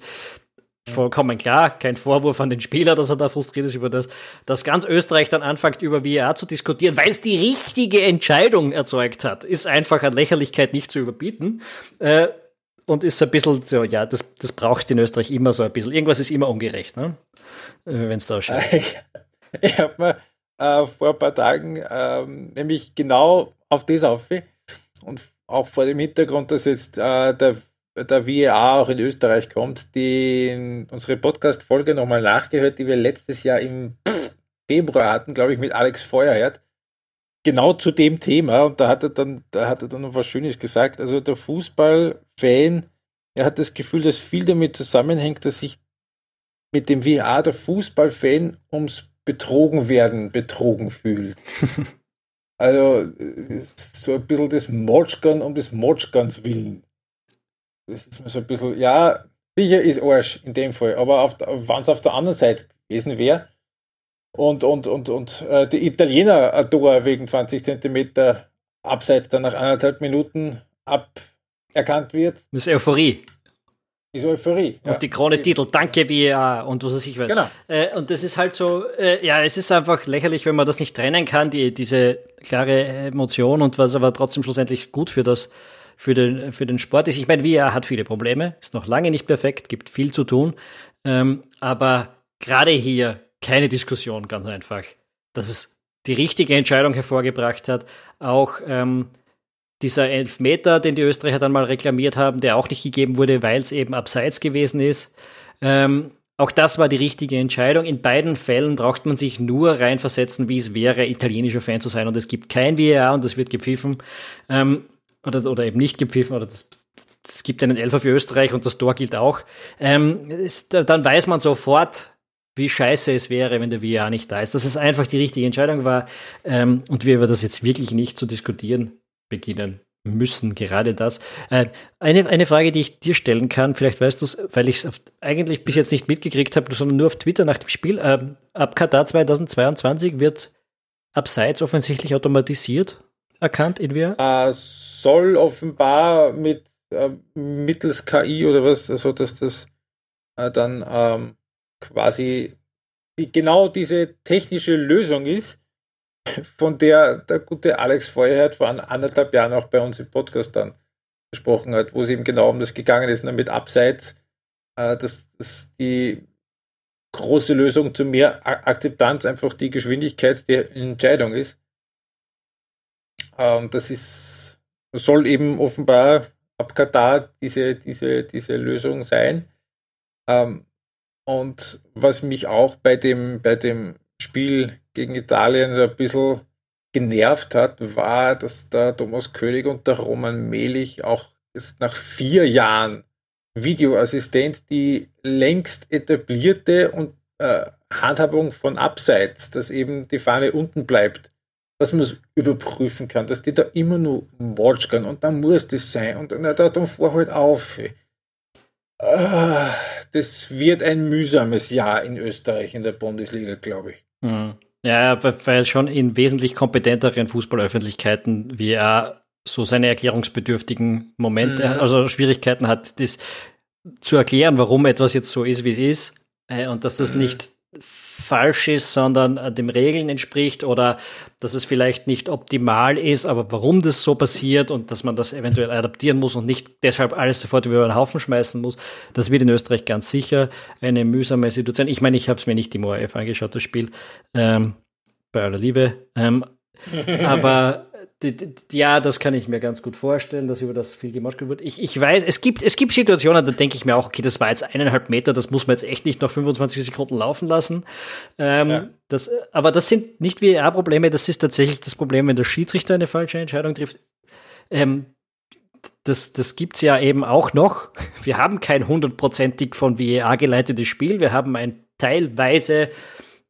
[SPEAKER 1] vollkommen klar, kein Vorwurf an den Spieler, dass er da frustriert ist über das, dass ganz Österreich dann anfängt, über VR zu diskutieren, weil es die richtige Entscheidung erzeugt hat, ist einfach an Lächerlichkeit nicht zu überbieten. Äh, und ist ein bisschen so, ja, das, das brauchst in Österreich immer so ein bisschen. Irgendwas ist immer ungerecht, ne? Äh, Wenn es da ausschaut.
[SPEAKER 2] Ich, ich habe mir äh, vor ein paar Tagen ähm, nämlich genau auf das auf und auch vor dem Hintergrund, dass jetzt äh, der der VAR auch in Österreich kommt, die unsere Podcast-Folge nochmal nachgehört, die wir letztes Jahr im Februar hatten, glaube ich, mit Alex Feuerherd. Genau zu dem Thema. Und da hat er dann, da hat er dann noch was Schönes gesagt. Also der Fußballfan, er hat das Gefühl, dass viel damit zusammenhängt, dass sich mit dem VAR der Fußballfan ums Betrogen werden betrogen fühlt. also so ein bisschen das Motschgern um des Motschgerns willen das ist mir so ein bisschen, ja, sicher ist Arsch in dem Fall, aber wenn es auf der anderen Seite gewesen wäre und, und, und, und äh, die Italiener ein Tor wegen 20 Zentimeter abseits dann nach anderthalb Minuten aberkannt wird.
[SPEAKER 1] Das ist Euphorie.
[SPEAKER 2] Ist Euphorie.
[SPEAKER 1] Und ja. die Krone Titel, danke VAR und was weiß ich was. Genau. Äh, und das ist halt so, äh, ja, es ist einfach lächerlich, wenn man das nicht trennen kann, die, diese klare Emotion und was aber trotzdem schlussendlich gut für das für den, für den Sport ist. Ich meine, VR hat viele Probleme, ist noch lange nicht perfekt, gibt viel zu tun. Ähm, aber gerade hier keine Diskussion, ganz einfach, dass es die richtige Entscheidung hervorgebracht hat. Auch ähm, dieser Elfmeter, den die Österreicher dann mal reklamiert haben, der auch nicht gegeben wurde, weil es eben abseits gewesen ist. Ähm, auch das war die richtige Entscheidung. In beiden Fällen braucht man sich nur reinversetzen, wie es wäre, italienischer Fan zu sein. Und es gibt kein VAR und es wird gepfiffen. Ähm, oder, oder eben nicht gepfiffen oder das, es gibt einen Elfer für Österreich und das Tor gilt auch, ähm, ist, dann weiß man sofort, wie scheiße es wäre, wenn der VR nicht da ist. Dass es einfach die richtige Entscheidung war ähm, und wir über das jetzt wirklich nicht zu diskutieren beginnen müssen, gerade das. Äh, eine, eine Frage, die ich dir stellen kann, vielleicht weißt du es, weil ich es eigentlich bis jetzt nicht mitgekriegt habe, sondern nur auf Twitter nach dem Spiel. Äh, ab Katar 2022 wird Abseits offensichtlich automatisiert erkannt in VR?
[SPEAKER 2] Äh, soll offenbar mit äh, mittels KI oder was, also dass das äh, dann ähm, quasi die, genau diese technische Lösung ist, von der der gute Alex Feuerherd vor anderthalb Jahren auch bei uns im Podcast dann gesprochen hat, wo es eben genau um das gegangen ist, ne, Abseits, äh, dass, dass die große Lösung zu mehr Akzeptanz einfach die Geschwindigkeit der Entscheidung ist. Und das ist, soll eben offenbar ab Katar diese, diese, diese Lösung sein. Ähm, und was mich auch bei dem, bei dem Spiel gegen Italien ein bisschen genervt hat, war, dass der Thomas König und der Roman Melich auch nach vier Jahren Videoassistent die längst etablierte und äh, Handhabung von Abseits, dass eben die Fahne unten bleibt, dass man es überprüfen kann, dass die da immer nur watchen und dann muss das sein und dann, dann fahr halt auf. Ah, das wird ein mühsames Jahr in Österreich in der Bundesliga, glaube ich.
[SPEAKER 1] Mhm. Ja, weil schon in wesentlich kompetenteren Fußballöffentlichkeiten wie er so seine erklärungsbedürftigen Momente, mhm. also Schwierigkeiten hat, das zu erklären, warum etwas jetzt so ist, wie es ist, äh, und dass das mhm. nicht falsch ist, sondern äh, dem Regeln entspricht oder dass es vielleicht nicht optimal ist, aber warum das so passiert und dass man das eventuell adaptieren muss und nicht deshalb alles sofort über den Haufen schmeißen muss, das wird in Österreich ganz sicher eine mühsame Situation. Ich meine, ich habe es mir nicht im ORF angeschaut, das Spiel, ähm, bei aller Liebe, ähm, aber die, die, ja, das kann ich mir ganz gut vorstellen, dass über das viel gemacht wird. Ich, ich weiß, es gibt, es gibt Situationen, da denke ich mir auch, okay, das war jetzt eineinhalb Meter, das muss man jetzt echt nicht nach 25 Sekunden laufen lassen. Ähm, ja. das, aber das sind nicht VR-Probleme, das ist tatsächlich das Problem, wenn der Schiedsrichter eine falsche Entscheidung trifft. Ähm, das, das gibt es ja eben auch noch. Wir haben kein hundertprozentig von VR geleitetes Spiel, wir haben ein teilweise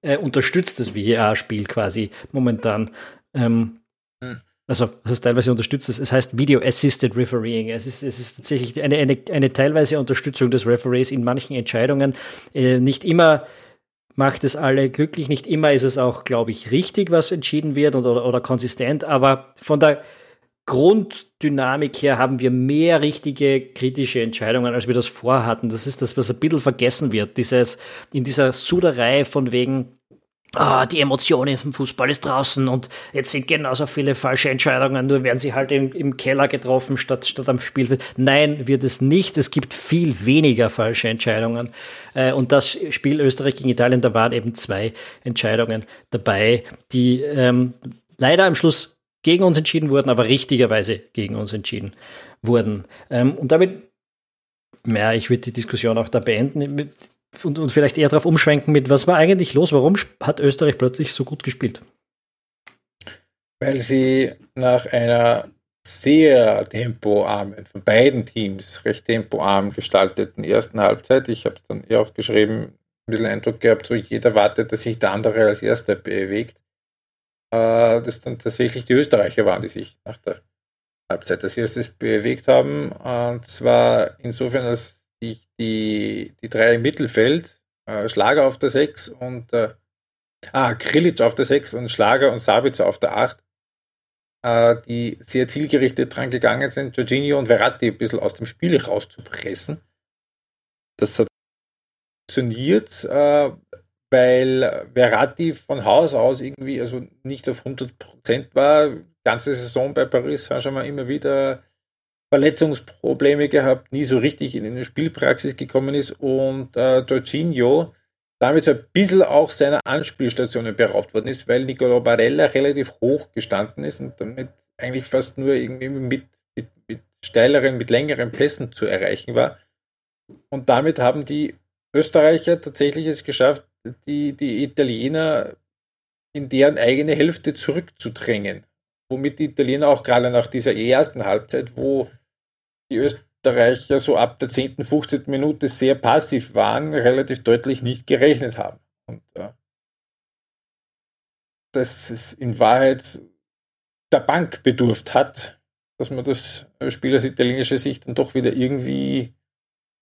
[SPEAKER 1] äh, unterstütztes VR-Spiel quasi momentan. Ähm, hm also das heißt teilweise unterstützt es, es heißt Video Assisted Refereeing. Es ist, es ist tatsächlich eine, eine, eine teilweise Unterstützung des Referees in manchen Entscheidungen. Äh, nicht immer macht es alle glücklich, nicht immer ist es auch, glaube ich, richtig, was entschieden wird und, oder, oder konsistent, aber von der Grunddynamik her haben wir mehr richtige kritische Entscheidungen, als wir das vorhatten. Das ist das, was ein bisschen vergessen wird. Dieses, in dieser Suderei von wegen, ah, die Emotionen vom Fußball ist draußen und jetzt sind genauso viele falsche Entscheidungen, nur werden sie halt im, im Keller getroffen statt, statt am Spielfeld. Nein, wird es nicht. Es gibt viel weniger falsche Entscheidungen. Äh, und das Spiel Österreich gegen Italien, da waren eben zwei Entscheidungen dabei, die ähm, leider am Schluss gegen uns entschieden wurden, aber richtigerweise gegen uns entschieden wurden. Ähm, und damit ja, ich würde die Diskussion auch da beenden und, und vielleicht eher darauf umschwenken mit, was war eigentlich los? Warum hat Österreich plötzlich so gut gespielt?
[SPEAKER 2] Weil sie nach einer sehr tempoarmen, von beiden Teams recht tempoarm gestalteten ersten Halbzeit, ich habe es dann eher aufgeschrieben, ein bisschen Eindruck gehabt, so jeder wartet, dass sich der andere als erster bewegt, äh, dass dann tatsächlich die Österreicher waren, die sich nach der Halbzeit als erstes bewegt haben. Und zwar insofern, dass ich die, die drei im Mittelfeld, äh, Schlager auf der 6 und äh, ah, Krilic auf der 6 und Schlager und Sabitzer auf der 8, äh, die sehr zielgerichtet dran gegangen sind, Jorginho und Verratti ein bisschen aus dem Spiel rauszupressen. Das hat funktioniert, äh, weil Verratti von Haus aus irgendwie also nicht auf 100% war. ganze Saison bei Paris Saint-Germain immer wieder Verletzungsprobleme gehabt, nie so richtig in eine Spielpraxis gekommen ist und äh, Jorginho damit so ein bisschen auch seiner Anspielstationen beraubt worden ist, weil Nicolo Barella relativ hoch gestanden ist und damit eigentlich fast nur irgendwie mit, mit, mit steileren, mit längeren Pässen zu erreichen war. Und damit haben die Österreicher tatsächlich es geschafft, die, die Italiener in deren eigene Hälfte zurückzudrängen. Womit die Italiener auch gerade nach dieser ersten Halbzeit, wo die Österreicher so ab der 10., 15. Minute sehr passiv waren, relativ deutlich nicht gerechnet haben. Und äh, dass es in Wahrheit der Bank bedurft hat, dass man das Spiel aus italienischer Sicht dann doch wieder irgendwie,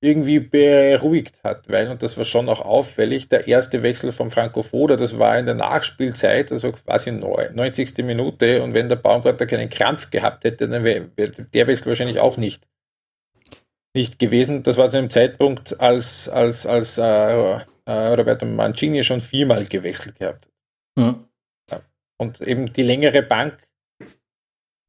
[SPEAKER 2] irgendwie beruhigt hat. Weil, und das war schon auch auffällig, der erste Wechsel von Franco Foda, das war in der Nachspielzeit, also quasi 90. Minute. Und wenn der Baumgartner keinen Krampf gehabt hätte, dann wäre der Wechsel wahrscheinlich auch nicht nicht gewesen. Das war zu einem Zeitpunkt, als, als, als äh, äh, Roberto Mancini schon viermal gewechselt gehabt mhm. ja. Und eben die längere Bank,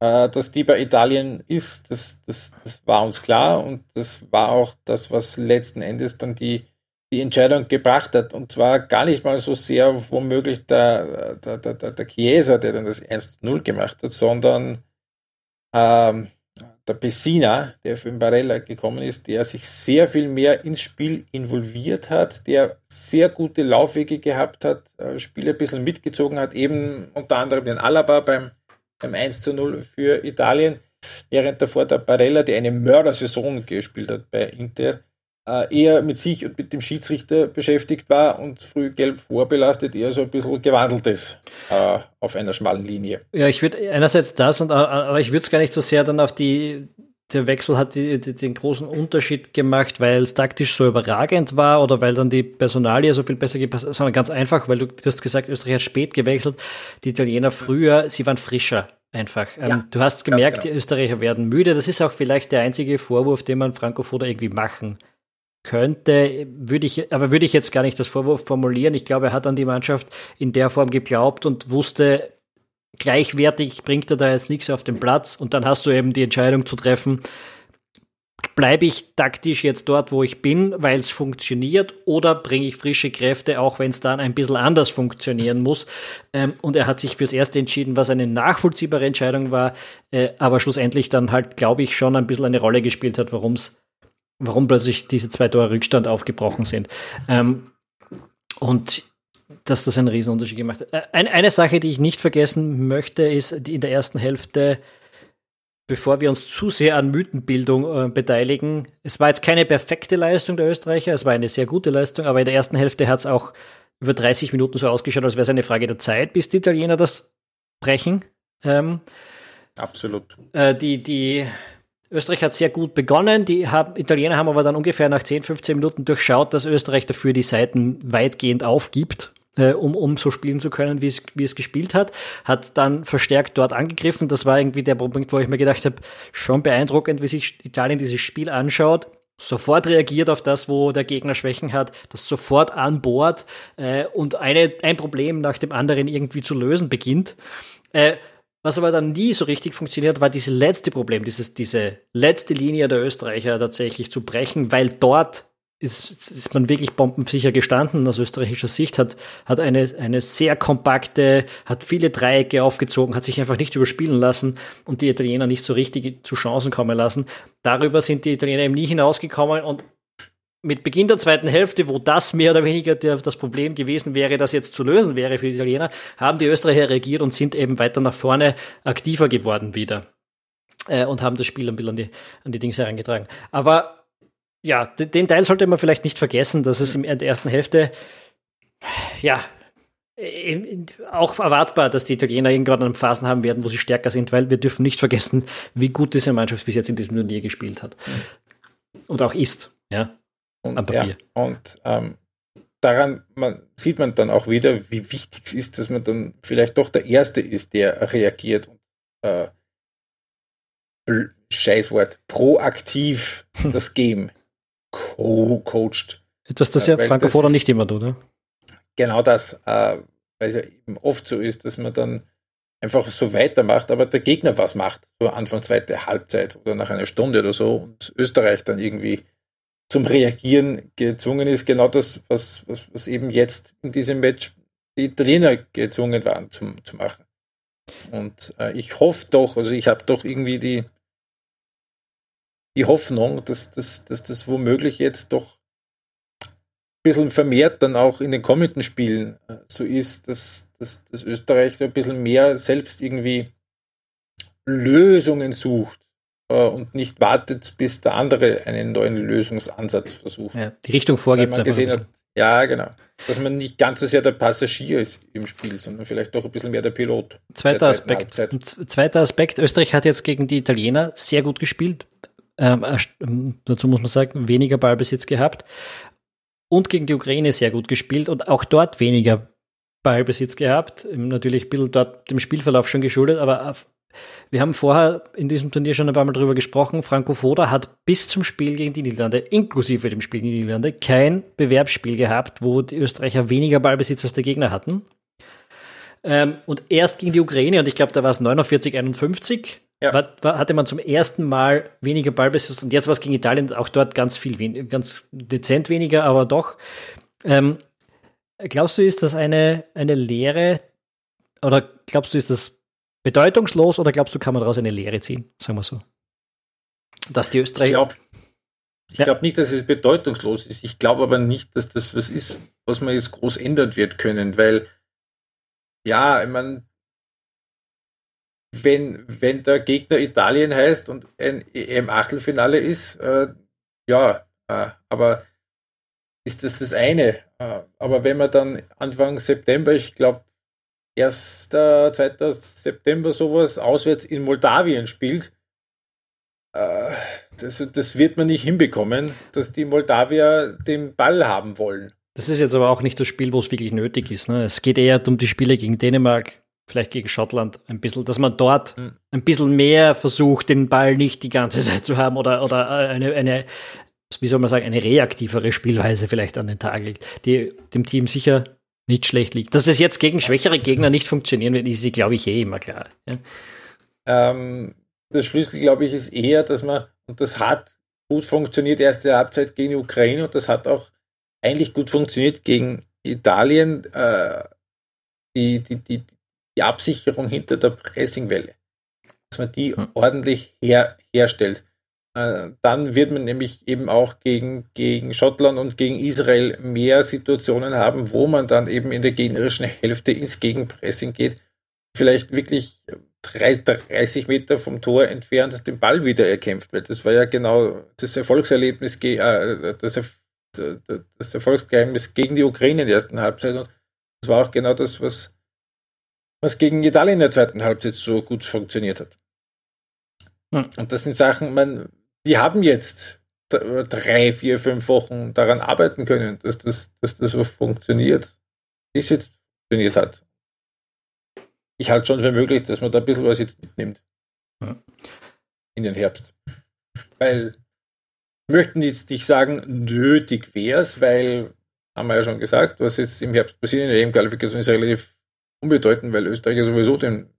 [SPEAKER 2] äh, dass die bei Italien ist, das, das, das war uns klar und das war auch das, was letzten Endes dann die, die Entscheidung gebracht hat. Und zwar gar nicht mal so sehr womöglich der, der, der, der Chiesa, der dann das 1-0 gemacht hat, sondern ähm, der Pessina, der für den Barella gekommen ist, der sich sehr viel mehr ins Spiel involviert hat, der sehr gute Laufwege gehabt hat, äh, Spiele ein bisschen mitgezogen hat, eben unter anderem den Alaba beim, beim 1 zu 0 für Italien, während davor der Barella, der eine Mördersaison gespielt hat bei Inter, eher mit sich und mit dem Schiedsrichter beschäftigt war und früh gelb vorbelastet, eher so ein bisschen gewandelt ist äh, auf einer schmalen Linie.
[SPEAKER 1] Ja, ich würde einerseits das, und, aber ich würde es gar nicht so sehr dann auf die, der Wechsel hat die, die, den großen Unterschied gemacht, weil es taktisch so überragend war oder weil dann die Personalie so viel besser gepasst hat, sondern ganz einfach, weil du, du hast gesagt, Österreich hat spät gewechselt, die Italiener früher, sie waren frischer. Einfach. Ähm, ja, du hast gemerkt, genau. die Österreicher werden müde. Das ist auch vielleicht der einzige Vorwurf, den man Franco Foda irgendwie machen könnte, würde ich, aber würde ich jetzt gar nicht als Vorwurf formulieren. Ich glaube, er hat an die Mannschaft in der Form geglaubt und wusste, gleichwertig bringt er da jetzt nichts auf den Platz und dann hast du eben die Entscheidung zu treffen, bleibe ich taktisch jetzt dort, wo ich bin, weil es funktioniert, oder bringe ich frische Kräfte, auch wenn es dann ein bisschen anders funktionieren muss. Ähm, und er hat sich fürs Erste entschieden, was eine nachvollziehbare Entscheidung war, äh, aber schlussendlich dann halt, glaube ich, schon ein bisschen eine Rolle gespielt hat, warum es warum plötzlich diese zwei Tore Rückstand aufgebrochen sind. Ähm, und dass das einen Riesenunterschied gemacht hat. Äh, eine, eine Sache, die ich nicht vergessen möchte, ist die in der ersten Hälfte, bevor wir uns zu sehr an Mythenbildung äh, beteiligen, es war jetzt keine perfekte Leistung der Österreicher, es war eine sehr gute Leistung, aber in der ersten Hälfte hat es auch über 30 Minuten so ausgeschaut, als wäre es eine Frage der Zeit, bis die Italiener das brechen. Ähm,
[SPEAKER 2] Absolut.
[SPEAKER 1] Äh, die, die Österreich hat sehr gut begonnen. Die haben, Italiener haben aber dann ungefähr nach 10, 15 Minuten durchschaut, dass Österreich dafür die Seiten weitgehend aufgibt, äh, um, um so spielen zu können, wie es, wie es gespielt hat. Hat dann verstärkt dort angegriffen. Das war irgendwie der Punkt, wo ich mir gedacht habe, schon beeindruckend, wie sich Italien dieses Spiel anschaut. Sofort reagiert auf das, wo der Gegner Schwächen hat, das sofort an Bord äh, und eine, ein Problem nach dem anderen irgendwie zu lösen beginnt. Äh, was aber dann nie so richtig funktioniert, war dieses letzte Problem, dieses, diese letzte Linie der Österreicher tatsächlich zu brechen, weil dort ist, ist man wirklich bombensicher gestanden aus österreichischer Sicht, hat, hat eine, eine sehr kompakte, hat viele Dreiecke aufgezogen, hat sich einfach nicht überspielen lassen und die Italiener nicht so richtig zu Chancen kommen lassen. Darüber sind die Italiener eben nie hinausgekommen und mit Beginn der zweiten Hälfte, wo das mehr oder weniger der, das Problem gewesen wäre, das jetzt zu lösen wäre für die Italiener, haben die Österreicher reagiert und sind eben weiter nach vorne aktiver geworden wieder. Äh, und haben das Spiel ein bisschen an die, an die Dings herangetragen. Aber ja, den Teil sollte man vielleicht nicht vergessen, dass es in der ersten Hälfte, ja, auch erwartbar, dass die Italiener irgendwann Phasen haben werden, wo sie stärker sind, weil wir dürfen nicht vergessen, wie gut diese Mannschaft bis jetzt in diesem Turnier gespielt hat. Und auch ist, ja.
[SPEAKER 2] Und, Am Papier. Ja, und ähm, daran man, sieht man dann auch wieder, wie wichtig es ist, dass man dann vielleicht doch der Erste ist, der reagiert und äh, Scheißwort, proaktiv das Game co coacht.
[SPEAKER 1] Etwas, das ja äh, Franco Foda nicht immer tut, ne?
[SPEAKER 2] Genau das, äh, weil es ja eben oft so ist, dass man dann einfach so weitermacht, aber der Gegner was macht, so Anfang zweite Halbzeit oder nach einer Stunde oder so und Österreich dann irgendwie zum Reagieren gezwungen ist. Genau das, was, was, was eben jetzt in diesem Match die Italiener gezwungen waren zum, zu machen. Und äh, ich hoffe doch, also ich habe doch irgendwie die, die Hoffnung, dass, dass, dass das womöglich jetzt doch ein bisschen vermehrt dann auch in den kommenden Spielen äh, so ist, dass, dass, dass Österreich so ein bisschen mehr selbst irgendwie Lösungen sucht und nicht wartet, bis der andere einen neuen Lösungsansatz versucht.
[SPEAKER 1] Ja, die Richtung vorgibt.
[SPEAKER 2] Weil man gesehen hat, ja, genau. Dass man nicht ganz so sehr der Passagier ist im Spiel, sondern vielleicht doch ein bisschen mehr der Pilot.
[SPEAKER 1] Zweiter Aspekt. Zweiter Aspekt. Österreich hat jetzt gegen die Italiener sehr gut gespielt. Ähm, ähm, dazu muss man sagen, weniger Ballbesitz gehabt. Und gegen die Ukraine sehr gut gespielt und auch dort weniger Ballbesitz gehabt. Natürlich ein bisschen dort dem Spielverlauf schon geschuldet, aber wir haben vorher in diesem Turnier schon ein paar Mal drüber gesprochen. Franco Foda hat bis zum Spiel gegen die Niederlande, inklusive dem Spiel gegen die Niederlande, kein Bewerbsspiel gehabt, wo die Österreicher weniger Ballbesitz als der Gegner hatten. Ähm, und erst gegen die Ukraine, und ich glaube, da war es 49, 51, ja. war, war, hatte man zum ersten Mal weniger Ballbesitz. Und jetzt war es gegen Italien auch dort ganz viel, ganz dezent weniger, aber doch. Ähm, glaubst du, ist das eine, eine Lehre, oder glaubst du, ist das bedeutungslos oder glaubst du, kann man daraus eine Lehre ziehen? Sagen wir so. Dass die Österreicher.
[SPEAKER 2] Ich glaube glaub nicht, dass es bedeutungslos ist. Ich glaube aber nicht, dass das was ist, was man jetzt groß ändern wird können, weil ja, ich meine, wenn, wenn der Gegner Italien heißt und ein EM-Achtelfinale ist, äh, ja, äh, aber ist das das eine. Äh, aber wenn man dann Anfang September, ich glaube, 1., 2. September sowas auswärts in Moldawien spielt, äh, das, das wird man nicht hinbekommen, dass die Moldawier den Ball haben wollen.
[SPEAKER 1] Das ist jetzt aber auch nicht das Spiel, wo es wirklich nötig ist. Ne? Es geht eher um die Spiele gegen Dänemark, vielleicht gegen Schottland, ein bisschen, dass man dort hm. ein bisschen mehr versucht, den Ball nicht die ganze Zeit zu haben oder, oder eine, eine, wie soll man sagen, eine reaktivere Spielweise vielleicht an den Tag legt, die dem Team sicher nicht schlecht liegt. Dass es jetzt gegen schwächere Gegner nicht funktionieren wird, ist sie, glaube ich, eh immer klar. Ja.
[SPEAKER 2] Ähm, das Schlüssel, glaube ich, ist eher, dass man, und das hat gut funktioniert, erste Halbzeit gegen die Ukraine und das hat auch eigentlich gut funktioniert gegen Italien, äh, die, die, die, die Absicherung hinter der Pressingwelle. Dass man die hm. ordentlich her, herstellt. Äh, dann wird man nämlich eben auch gegen, gegen Schottland und gegen Israel mehr Situationen haben, wo man dann eben in der gegnerischen Hälfte ins Gegenpressing geht. Vielleicht wirklich 30 Meter vom Tor entfernt den Ball wieder erkämpft, weil das war ja genau das Erfolgserlebnis, äh, das, das Erfolgsgeheimnis gegen die Ukraine in der ersten Halbzeit. Und das war auch genau das, was, was gegen Italien in der zweiten Halbzeit so gut funktioniert hat. Und das sind Sachen, man, die haben jetzt drei, vier, fünf Wochen daran arbeiten können, dass das, dass das so funktioniert, wie es jetzt funktioniert hat. Ich halte schon für möglich, dass man da ein bisschen was jetzt mitnimmt. Hm. In den Herbst. Weil möchten jetzt nicht sagen, nötig wäre es, weil, haben wir ja schon gesagt, was jetzt im Herbst passiert in der EM-Qualifikation ist relativ unbedeutend, weil Österreich ja sowieso den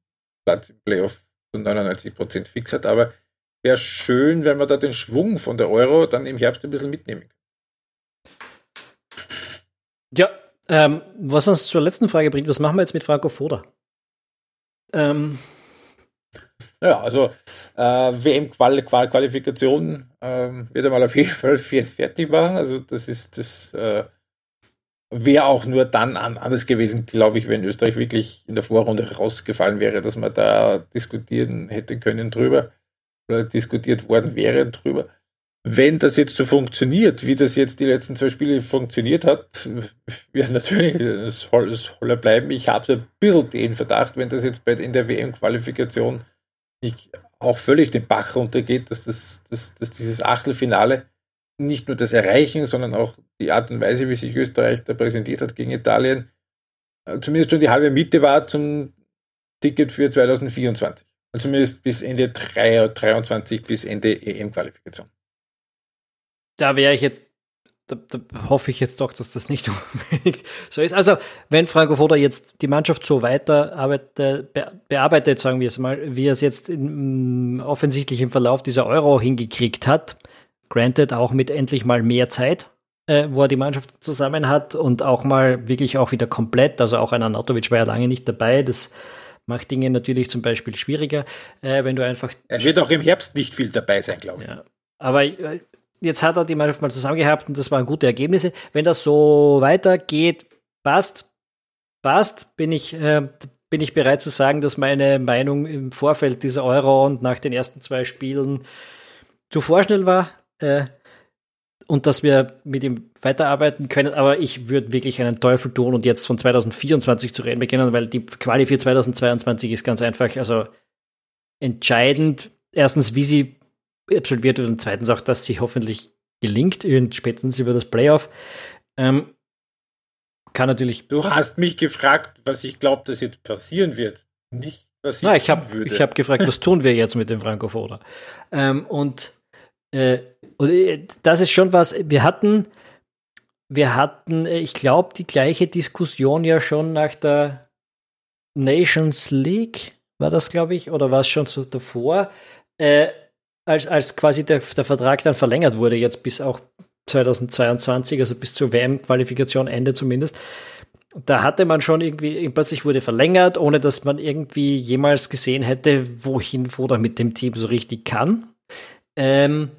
[SPEAKER 2] Platz im Playoff zu 99% fix hat, aber wäre schön, wenn wir da den Schwung von der Euro dann im Herbst ein bisschen mitnehmen.
[SPEAKER 1] Ja, ähm, was uns zur letzten Frage bringt, was machen wir jetzt mit Franco Foda?
[SPEAKER 2] Ähm. Ja, also äh, WM-Qualifikation ähm, wird er mal auf jeden Fall fertig machen. Also das ist das äh, wäre auch nur dann anders gewesen, glaube ich, wenn Österreich wirklich in der Vorrunde rausgefallen wäre, dass man da diskutieren hätte können drüber oder diskutiert worden wäre drüber. Wenn das jetzt so funktioniert, wie das jetzt die letzten zwei Spiele funktioniert hat, ja natürlich, es soll, soll er bleiben. Ich habe ein bisschen den Verdacht, wenn das jetzt bei, in der WM-Qualifikation nicht auch völlig den Bach runtergeht, dass, das, dass, dass dieses Achtelfinale nicht nur das Erreichen, sondern auch die Art und Weise, wie sich Österreich da präsentiert hat gegen Italien, äh, zumindest schon die halbe Miete war zum Ticket für 2024. Zumindest bis Ende 23, bis Ende EM-Qualifikation.
[SPEAKER 1] Da wäre ich jetzt, da, da, hoffe ich jetzt doch, dass das nicht unbedingt so ist. Also, wenn Franco Foda jetzt die Mannschaft so weiter arbeitet, bearbeitet, sagen wir es mal, wie er es jetzt in, mm, offensichtlich im Verlauf dieser Euro hingekriegt hat, granted auch mit endlich mal mehr Zeit, äh, wo er die Mannschaft zusammen hat und auch mal wirklich auch wieder komplett, also auch ein Anatovic war ja lange nicht dabei, das macht Dinge natürlich zum Beispiel schwieriger, äh, wenn du einfach.
[SPEAKER 2] Er wird auch im Herbst nicht viel dabei sein, glaube ich. Ja.
[SPEAKER 1] Aber äh, jetzt hat er die Mannschaft mal zusammengehabt und das waren gute Ergebnisse. Wenn das so weitergeht, passt, passt, bin ich, äh, bin ich bereit zu sagen, dass meine Meinung im Vorfeld dieser Euro und nach den ersten zwei Spielen zu vorschnell war. Äh, und dass wir mit ihm weiterarbeiten können. Aber ich würde wirklich einen Teufel tun und jetzt von 2024 zu reden beginnen, weil die Quali für 2022 ist ganz einfach, also entscheidend. Erstens, wie sie absolviert wird und zweitens auch, dass sie hoffentlich gelingt, spätestens über das Playoff. Ähm, kann natürlich.
[SPEAKER 2] Du hast mich gefragt, was ich glaube, dass jetzt passieren wird. Nicht, was
[SPEAKER 1] ich, Na, ich habe Ich habe gefragt, was tun wir jetzt mit dem Franco Foda? Ähm, und äh, und äh, das ist schon was, wir hatten, wir hatten, äh, ich glaube, die gleiche Diskussion ja schon nach der Nations League, war das, glaube ich, oder war es schon so davor, äh, als, als quasi der, der Vertrag dann verlängert wurde, jetzt bis auch 2022, also bis zur WM-Qualifikation Ende zumindest. da hatte man schon irgendwie, plötzlich wurde verlängert, ohne dass man irgendwie jemals gesehen hätte, wohin Foda mit dem Team so richtig kann. Ähm,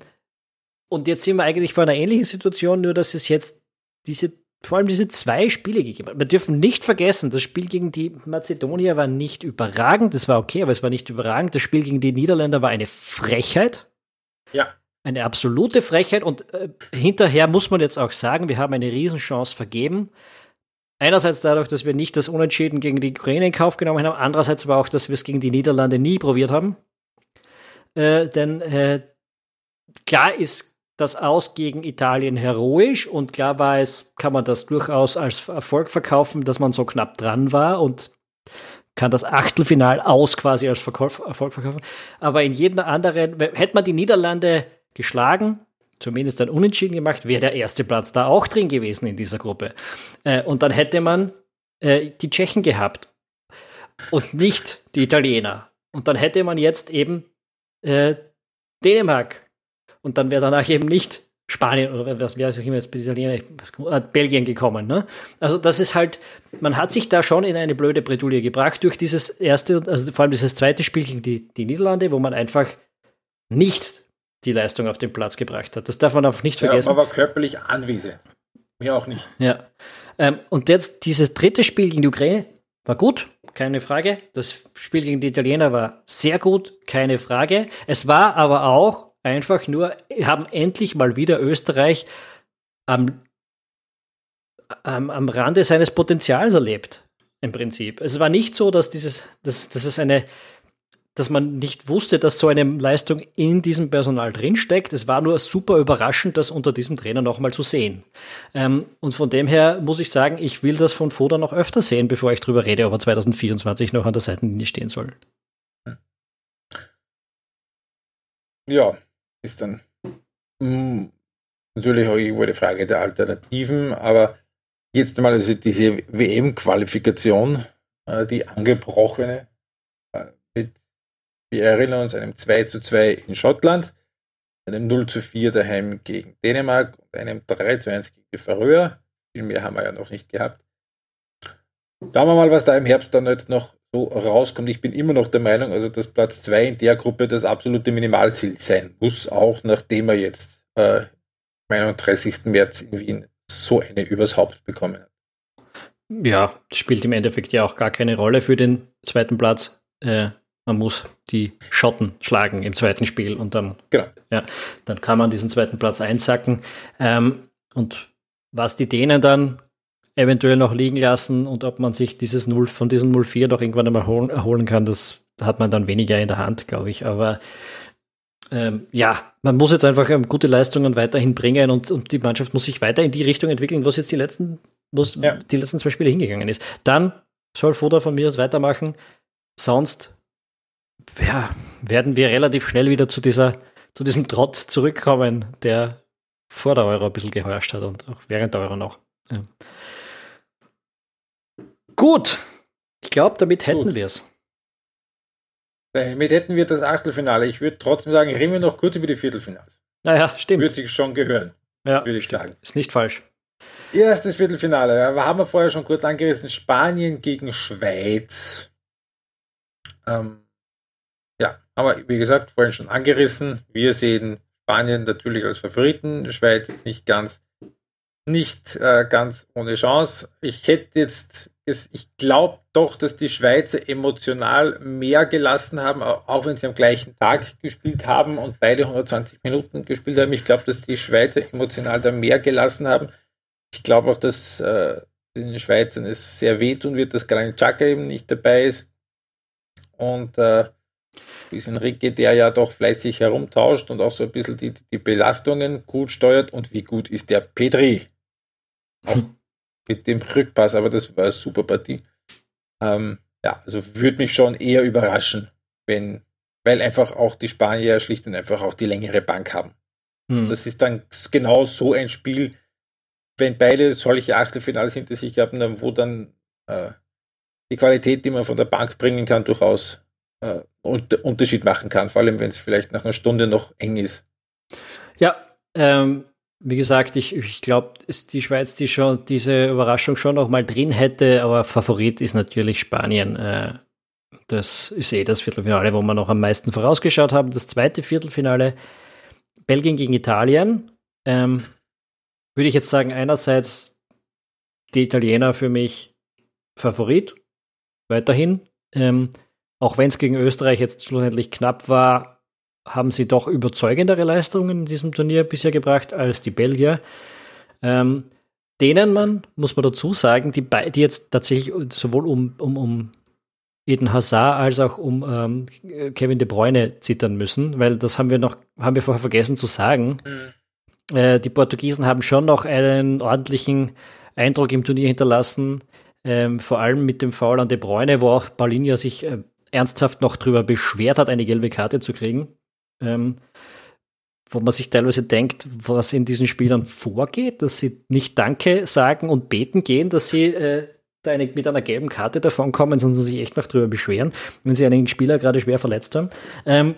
[SPEAKER 1] und jetzt sind wir eigentlich vor einer ähnlichen Situation, nur dass es jetzt diese, vor allem diese zwei Spiele gegeben hat. Wir dürfen nicht vergessen, das Spiel gegen die Mazedonier war nicht überragend, das war okay, aber es war nicht überragend. Das Spiel gegen die Niederländer war eine Frechheit.
[SPEAKER 2] Ja.
[SPEAKER 1] Eine absolute Frechheit und äh, hinterher muss man jetzt auch sagen, wir haben eine Riesenchance vergeben. Einerseits dadurch, dass wir nicht das Unentschieden gegen die Ukraine in Kauf genommen haben, andererseits aber auch, dass wir es gegen die Niederlande nie probiert haben. Äh, denn äh, klar ist das Aus gegen Italien heroisch und klar war es, kann man das durchaus als Erfolg verkaufen, dass man so knapp dran war und kann das Achtelfinal aus quasi als Verkauf, Erfolg verkaufen. Aber in jedem anderen, hätte man die Niederlande geschlagen, zumindest ein Unentschieden gemacht, wäre der erste Platz da auch drin gewesen in dieser Gruppe. Äh, und dann hätte man äh, die Tschechen gehabt und nicht die Italiener. Und dann hätte man jetzt eben äh, Dänemark. Und dann wäre danach eben nicht Spanien oder was wäre auch immer jetzt Italiener, äh, Belgien gekommen. Ne? Also das ist halt, man hat sich da schon in eine blöde Bredouille gebracht durch dieses erste, also vor allem dieses zweite Spiel gegen die, die Niederlande, wo man einfach nicht die Leistung auf den Platz gebracht hat. Das darf man auch nicht vergessen. Ja,
[SPEAKER 2] man war körperlich anwesend. Mir auch nicht.
[SPEAKER 1] Ja. Ähm, und jetzt dieses dritte Spiel gegen die Ukraine war gut, keine Frage. Das Spiel gegen die Italiener war sehr gut, keine Frage. Es war aber auch einfach nur, haben endlich mal wieder Österreich am, am, am Rande seines Potenzials erlebt. Im Prinzip. Es war nicht so, dass dieses, dass, dass es eine dass man nicht wusste, dass so eine Leistung in diesem Personal drinsteckt. Es war nur super überraschend, das unter diesem Trainer nochmal zu sehen. Ähm, und von dem her muss ich sagen, ich will das von Foda noch öfter sehen, bevor ich drüber rede, ob er 2024 noch an der Seitenlinie stehen soll.
[SPEAKER 2] Ja, ist dann mh, hm, natürlich auch irgendwo die Frage der Alternativen, aber jetzt einmal also diese WM-Qualifikation, äh, die angebrochene, wir erinnern uns einem 2 zu 2 in Schottland, einem 0 zu 4 daheim gegen Dänemark und einem 3 zu 1 gegen die Färöer. Viel mehr haben wir ja noch nicht gehabt. Schauen wir mal, was da im Herbst dann jetzt noch so rauskommt. Ich bin immer noch der Meinung, also dass Platz 2 in der Gruppe das absolute Minimalziel sein muss, auch nachdem er jetzt äh, am 31. März in Wien so eine übers Haupt bekommen hat.
[SPEAKER 1] Ja, spielt im Endeffekt ja auch gar keine Rolle für den zweiten Platz. Äh, man muss die Schotten schlagen im zweiten Spiel und dann, genau. ja, dann kann man diesen zweiten Platz einsacken. Ähm, und was die Dänen dann eventuell noch liegen lassen und ob man sich dieses 0 von diesem 0-4 noch irgendwann einmal holen, erholen kann, das hat man dann weniger in der Hand, glaube ich. Aber ähm, ja, man muss jetzt einfach ähm, gute Leistungen weiterhin bringen und, und die Mannschaft muss sich weiter in die Richtung entwickeln, was jetzt die letzten, was ja. die letzten zwei Spiele hingegangen ist. Dann soll Foda von mir aus weitermachen. Sonst ja, werden wir relativ schnell wieder zu dieser, zu diesem Trott zurückkommen, der vor der Euro ein bisschen geherrscht hat und auch während der Euro noch. Ja. Gut, ich glaube, damit hätten wir es.
[SPEAKER 2] Damit hätten wir das Achtelfinale. Ich würde trotzdem sagen, reden wir noch kurz über die Viertelfinals.
[SPEAKER 1] Naja, stimmt.
[SPEAKER 2] Würde sich schon gehören.
[SPEAKER 1] Ja, würde ich sagen. Ist nicht falsch.
[SPEAKER 2] Erstes Viertelfinale. Ja, haben wir vorher schon kurz angerissen. Spanien gegen Schweiz. Ähm, ja, aber wie gesagt, vorhin schon angerissen. Wir sehen Spanien natürlich als Favoriten, Schweiz nicht ganz, nicht äh, ganz ohne Chance. Ich hätte jetzt, ich glaube doch, dass die Schweizer emotional mehr gelassen haben, auch wenn sie am gleichen Tag gespielt haben und beide 120 Minuten gespielt haben. Ich glaube, dass die Schweizer emotional da mehr gelassen haben. Ich glaube auch, dass äh, den Schweizern es sehr wehtun wird, dass Granit Xhaka eben nicht dabei ist. Und äh, Luis Enrique, der ja doch fleißig herumtauscht und auch so ein bisschen die, die Belastungen gut steuert. Und wie gut ist der Petri? Auch mit dem Rückpass, aber das war eine super Partie. Ähm, ja, also würde mich schon eher überraschen, wenn, weil einfach auch die Spanier schlicht und einfach auch die längere Bank haben. Hm. Das ist dann genau so ein Spiel, wenn beide solche Achtelfinals hinter sich haben, wo dann äh, die Qualität, die man von der Bank bringen kann, durchaus äh, Unterschied machen kann, vor allem wenn es vielleicht nach einer Stunde noch eng ist.
[SPEAKER 1] Ja, ähm, wie gesagt, ich, ich glaube, ist die Schweiz, die schon diese Überraschung schon noch mal drin hätte, aber Favorit ist natürlich Spanien. Äh, das ist eh das Viertelfinale, wo wir noch am meisten vorausgeschaut haben. Das zweite Viertelfinale, Belgien gegen Italien. Ähm, würde ich jetzt sagen, einerseits die Italiener für mich Favorit, weiterhin. Ähm, auch wenn es gegen Österreich jetzt schlussendlich knapp war, haben sie doch überzeugendere Leistungen in diesem Turnier bisher gebracht als die Belgier. Ähm, denen man, muss man dazu sagen, die, die jetzt tatsächlich sowohl um, um, um Eden Hazard als auch um ähm, Kevin De Bruyne zittern müssen, weil das haben wir noch, haben wir vorher vergessen zu sagen. Mhm. Äh, die Portugiesen haben schon noch einen ordentlichen Eindruck im Turnier hinterlassen, ähm, vor allem mit dem Foul an De Bruyne, wo auch Paulinho sich äh, ernsthaft noch darüber beschwert hat, eine gelbe Karte zu kriegen. Ähm, wo man sich teilweise denkt, was in diesen Spielern vorgeht, dass sie nicht Danke sagen und beten gehen, dass sie äh, da eine, mit einer gelben Karte davon kommen, sondern sich echt noch drüber beschweren, wenn sie einen Spieler gerade schwer verletzt haben. Ähm,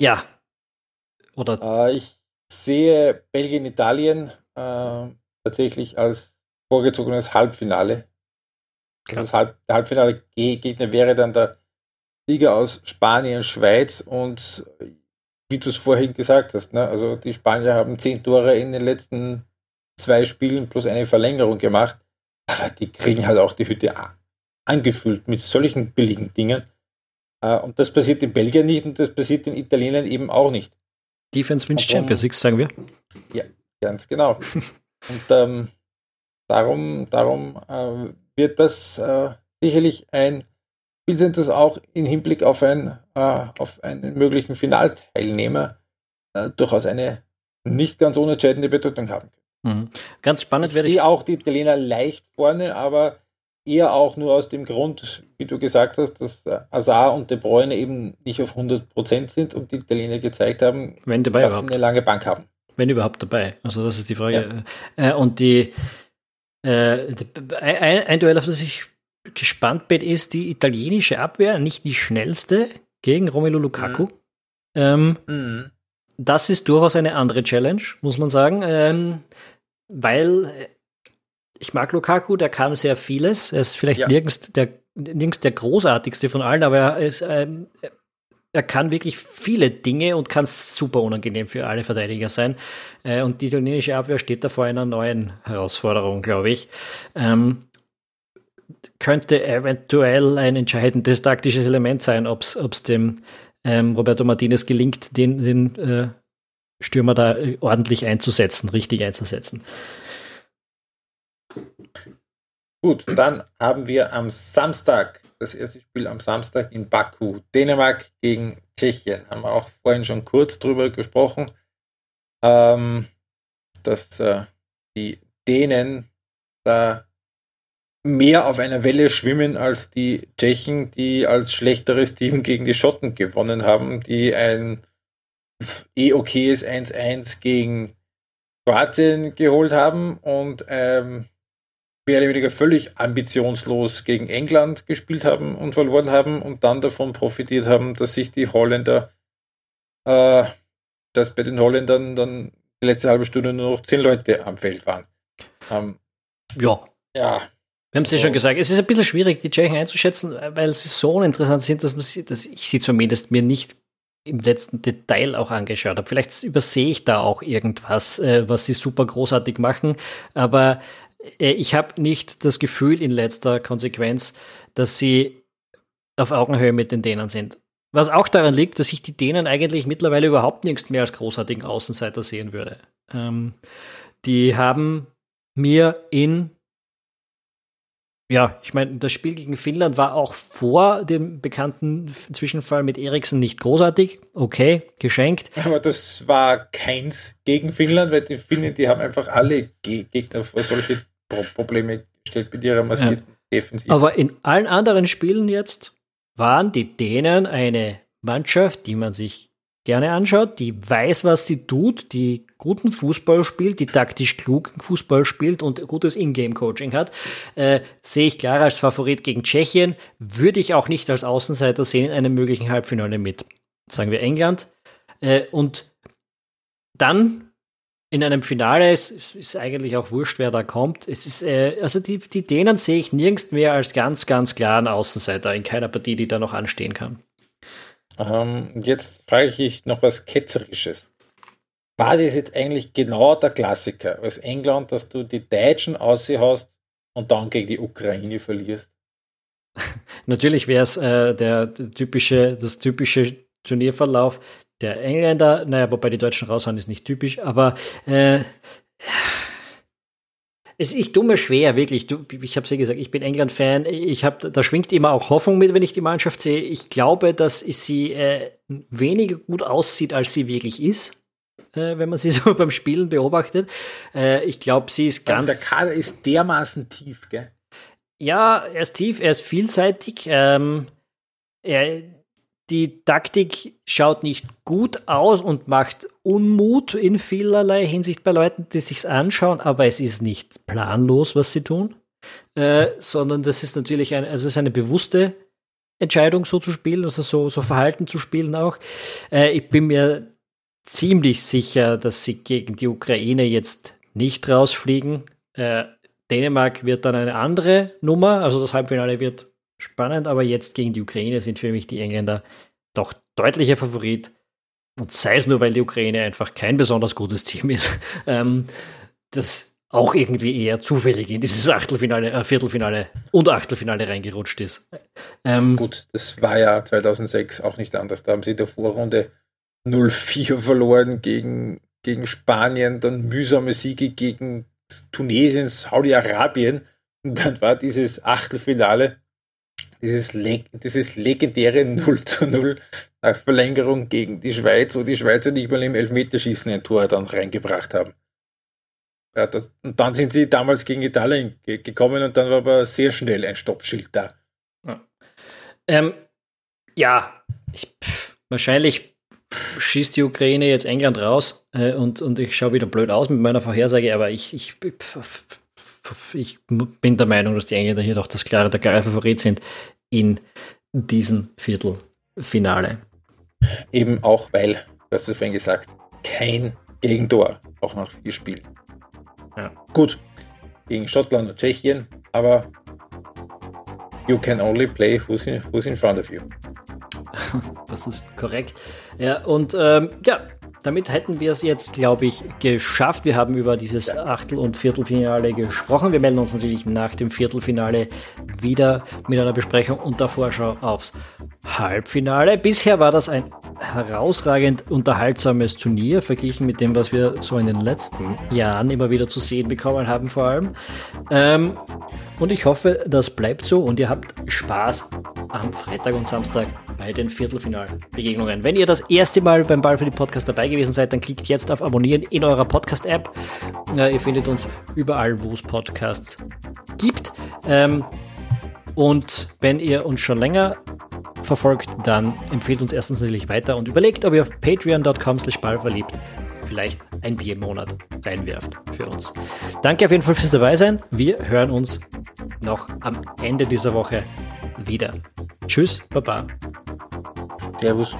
[SPEAKER 1] ja.
[SPEAKER 2] Oder? Äh, ich sehe Belgien, Italien äh, tatsächlich als vorgezogenes Halbfinale. Also das Halb, Halbfinale-Gegner wäre dann der Liga aus Spanien, Schweiz und wie du es vorhin gesagt hast, ne, also die Spanier haben zehn Tore in den letzten zwei Spielen plus eine Verlängerung gemacht, aber die kriegen halt auch die Hütte angefüllt mit solchen billigen Dingen. Äh, und das passiert in Belgien nicht und das passiert den Italienern eben auch nicht.
[SPEAKER 1] Defense wins Champions League, sagen wir.
[SPEAKER 2] Ja, ganz genau. und ähm, darum, darum äh, wird das äh, sicherlich ein Spiel sind, das auch im Hinblick auf, ein, äh, auf einen möglichen Finalteilnehmer äh, durchaus eine nicht ganz unentscheidende Bedeutung haben
[SPEAKER 1] Mhm. Ganz spannend
[SPEAKER 2] ich werde ich. sehe auch die Italiener leicht vorne, aber eher auch nur aus dem Grund, wie du gesagt hast, dass Azar und De Bruyne eben nicht auf 100% sind und die Italiener gezeigt haben, dass überhaupt. sie eine lange Bank haben.
[SPEAKER 1] Wenn überhaupt dabei. Also das ist die Frage. Ja. Äh, und die, äh, die ein, ein Duell, auf das ich gespannt bin, ist die italienische Abwehr, nicht die schnellste gegen Romelu Lukaku. Mhm. Ähm, mhm. Das ist durchaus eine andere Challenge, muss man sagen, ähm, weil äh, ich mag Lukaku, der kann sehr vieles. Er ist vielleicht ja. nirgends, der, nirgends der großartigste von allen, aber er, ist, ähm, er kann wirklich viele Dinge und kann super unangenehm für alle Verteidiger sein. Äh, und die italienische Abwehr steht da vor einer neuen Herausforderung, glaube ich. Ähm, könnte eventuell ein entscheidendes taktisches Element sein, ob es dem ähm, Roberto Martinez gelingt, den, den äh, Stürmer da äh, ordentlich einzusetzen, richtig einzusetzen.
[SPEAKER 2] Gut, dann haben wir am Samstag, das erste Spiel am Samstag in Baku, Dänemark gegen Tschechien. Haben wir auch vorhin schon kurz drüber gesprochen, ähm, dass äh, die Dänen da mehr auf einer Welle schwimmen als die Tschechen, die als schlechteres Team gegen die Schotten gewonnen haben, die ein eh okayes 1-1 gegen Kroatien geholt haben und ähm, mehr oder weniger völlig ambitionslos gegen England gespielt haben und verloren haben und dann davon profitiert haben, dass sich die Holländer, äh, dass bei den Holländern dann die letzte halbe Stunde nur noch zehn Leute am Feld waren.
[SPEAKER 1] Ähm, ja. Ja, wir haben es ja schon gesagt, es ist ein bisschen schwierig, die Tschechen einzuschätzen, weil sie so uninteressant sind, dass, man sie, dass ich sie zumindest mir nicht im letzten Detail auch angeschaut habe. Vielleicht übersehe ich da auch irgendwas, äh, was sie super großartig machen, aber äh, ich habe nicht das Gefühl in letzter Konsequenz, dass sie auf Augenhöhe mit den Dänern sind. Was auch daran liegt, dass ich die Dänen eigentlich mittlerweile überhaupt nichts mehr als großartigen Außenseiter sehen würde. Ähm, die haben mir in ja, ich meine, das Spiel gegen Finnland war auch vor dem bekannten Zwischenfall mit Eriksen nicht großartig. Okay, geschenkt.
[SPEAKER 2] Aber das war keins gegen Finnland, weil die Finnen, die haben einfach alle Gegner vor solche Probleme gestellt mit ihrer massivten
[SPEAKER 1] ja. Defensive. Aber in allen anderen Spielen jetzt waren die Dänen eine Mannschaft, die man sich gerne anschaut, die weiß, was sie tut, die guten Fußball spielt, die taktisch klug Fußball spielt und gutes Ingame-Coaching hat, äh, sehe ich klar als Favorit gegen Tschechien, würde ich auch nicht als Außenseiter sehen in einem möglichen Halbfinale mit, sagen wir England. Äh, und dann in einem Finale ist, ist eigentlich auch wurscht, wer da kommt. Es ist, äh, also die, die Dänen sehe ich nirgends mehr als ganz, ganz klaren Außenseiter in keiner Partie, die da noch anstehen kann.
[SPEAKER 2] Ähm, jetzt frage ich dich noch was Ketzerisches. War das jetzt eigentlich genau der Klassiker als England, dass du die Deutschen aushaust und dann gegen die Ukraine verlierst?
[SPEAKER 1] Natürlich wäre es äh, der, typische, das typische Turnierverlauf der Engländer, naja, wobei die Deutschen raushauen ist nicht typisch, aber äh, es, ich tue mir schwer, wirklich. Du, ich habe es ja gesagt, ich bin England-Fan. Ich habe, da schwingt immer auch Hoffnung mit, wenn ich die Mannschaft sehe. Ich glaube, dass sie äh, weniger gut aussieht, als sie wirklich ist. Äh, wenn man sie so beim Spielen beobachtet. Äh, ich glaube, sie ist ganz.
[SPEAKER 2] Der Kader ist dermaßen tief, gell?
[SPEAKER 1] Ja, er ist tief, er ist vielseitig. Ähm, er, die Taktik schaut nicht gut aus und macht Unmut in vielerlei Hinsicht bei Leuten, die sich's anschauen, aber es ist nicht planlos, was sie tun, äh, sondern das ist natürlich ein, also es ist eine bewusste Entscheidung, so zu spielen, also so, so Verhalten zu spielen auch. Äh, ich bin mir ziemlich sicher, dass sie gegen die Ukraine jetzt nicht rausfliegen. Äh, Dänemark wird dann eine andere Nummer, also das Halbfinale wird spannend, aber jetzt gegen die Ukraine sind für mich die Engländer doch deutlicher Favorit. Und sei es nur, weil die Ukraine einfach kein besonders gutes Team ist, ähm, das auch irgendwie eher zufällig in dieses Achtelfinale, äh, Viertelfinale und Achtelfinale reingerutscht ist.
[SPEAKER 2] Ähm, Gut, das war ja 2006 auch nicht anders. Da haben sie in der Vorrunde 0-4 verloren gegen, gegen Spanien, dann mühsame Siege gegen Tunesien, Saudi-Arabien. Und dann war dieses Achtelfinale dieses, leg dieses legendäre 0 zu 0 nach Verlängerung gegen die Schweiz, wo die Schweizer nicht mal im Elfmeterschießen ein Tor dann reingebracht haben. Ja, das, und dann sind sie damals gegen Italien ge gekommen und dann war aber sehr schnell ein Stoppschild da.
[SPEAKER 1] Ja, ähm, ja ich, pff, wahrscheinlich schießt die Ukraine jetzt England raus äh, und, und ich schaue wieder blöd aus mit meiner Vorhersage, aber ich, ich, pff, ich bin der Meinung, dass die Engländer hier doch das klare, der klare Favorit sind in diesem Viertelfinale.
[SPEAKER 2] Eben auch, weil, hast du vorhin gesagt, kein Gegentor, auch nach vier Spielen. Ja. Gut, gegen Schottland und Tschechien, aber you can only play who's in, who's in front of you.
[SPEAKER 1] Das ist korrekt. Ja, und ähm, ja, damit hätten wir es jetzt, glaube ich, geschafft. Wir haben über dieses Achtel- und Viertelfinale gesprochen. Wir melden uns natürlich nach dem Viertelfinale wieder mit einer Besprechung und der Vorschau aufs Halbfinale. Bisher war das ein herausragend unterhaltsames Turnier, verglichen mit dem, was wir so in den letzten Jahren immer wieder zu sehen bekommen haben, vor allem. Ähm, und ich hoffe, das bleibt so und ihr habt Spaß am Freitag und Samstag bei den Viertelfinalbegegnungen. Wenn ihr das erste Mal beim Ball für die Podcast dabei gewesen seid, dann klickt jetzt auf Abonnieren in eurer Podcast-App. Ihr findet uns überall, wo es Podcasts gibt. Ähm, und wenn ihr uns schon länger verfolgt, dann empfehlt uns erstens natürlich weiter und überlegt, ob ihr auf patreon.com slash ballverliebt vielleicht ein Bier im Monat reinwerft für uns. Danke auf jeden Fall fürs Dabeisein. Wir hören uns noch am Ende dieser Woche wieder. Tschüss, Baba.
[SPEAKER 2] Servus.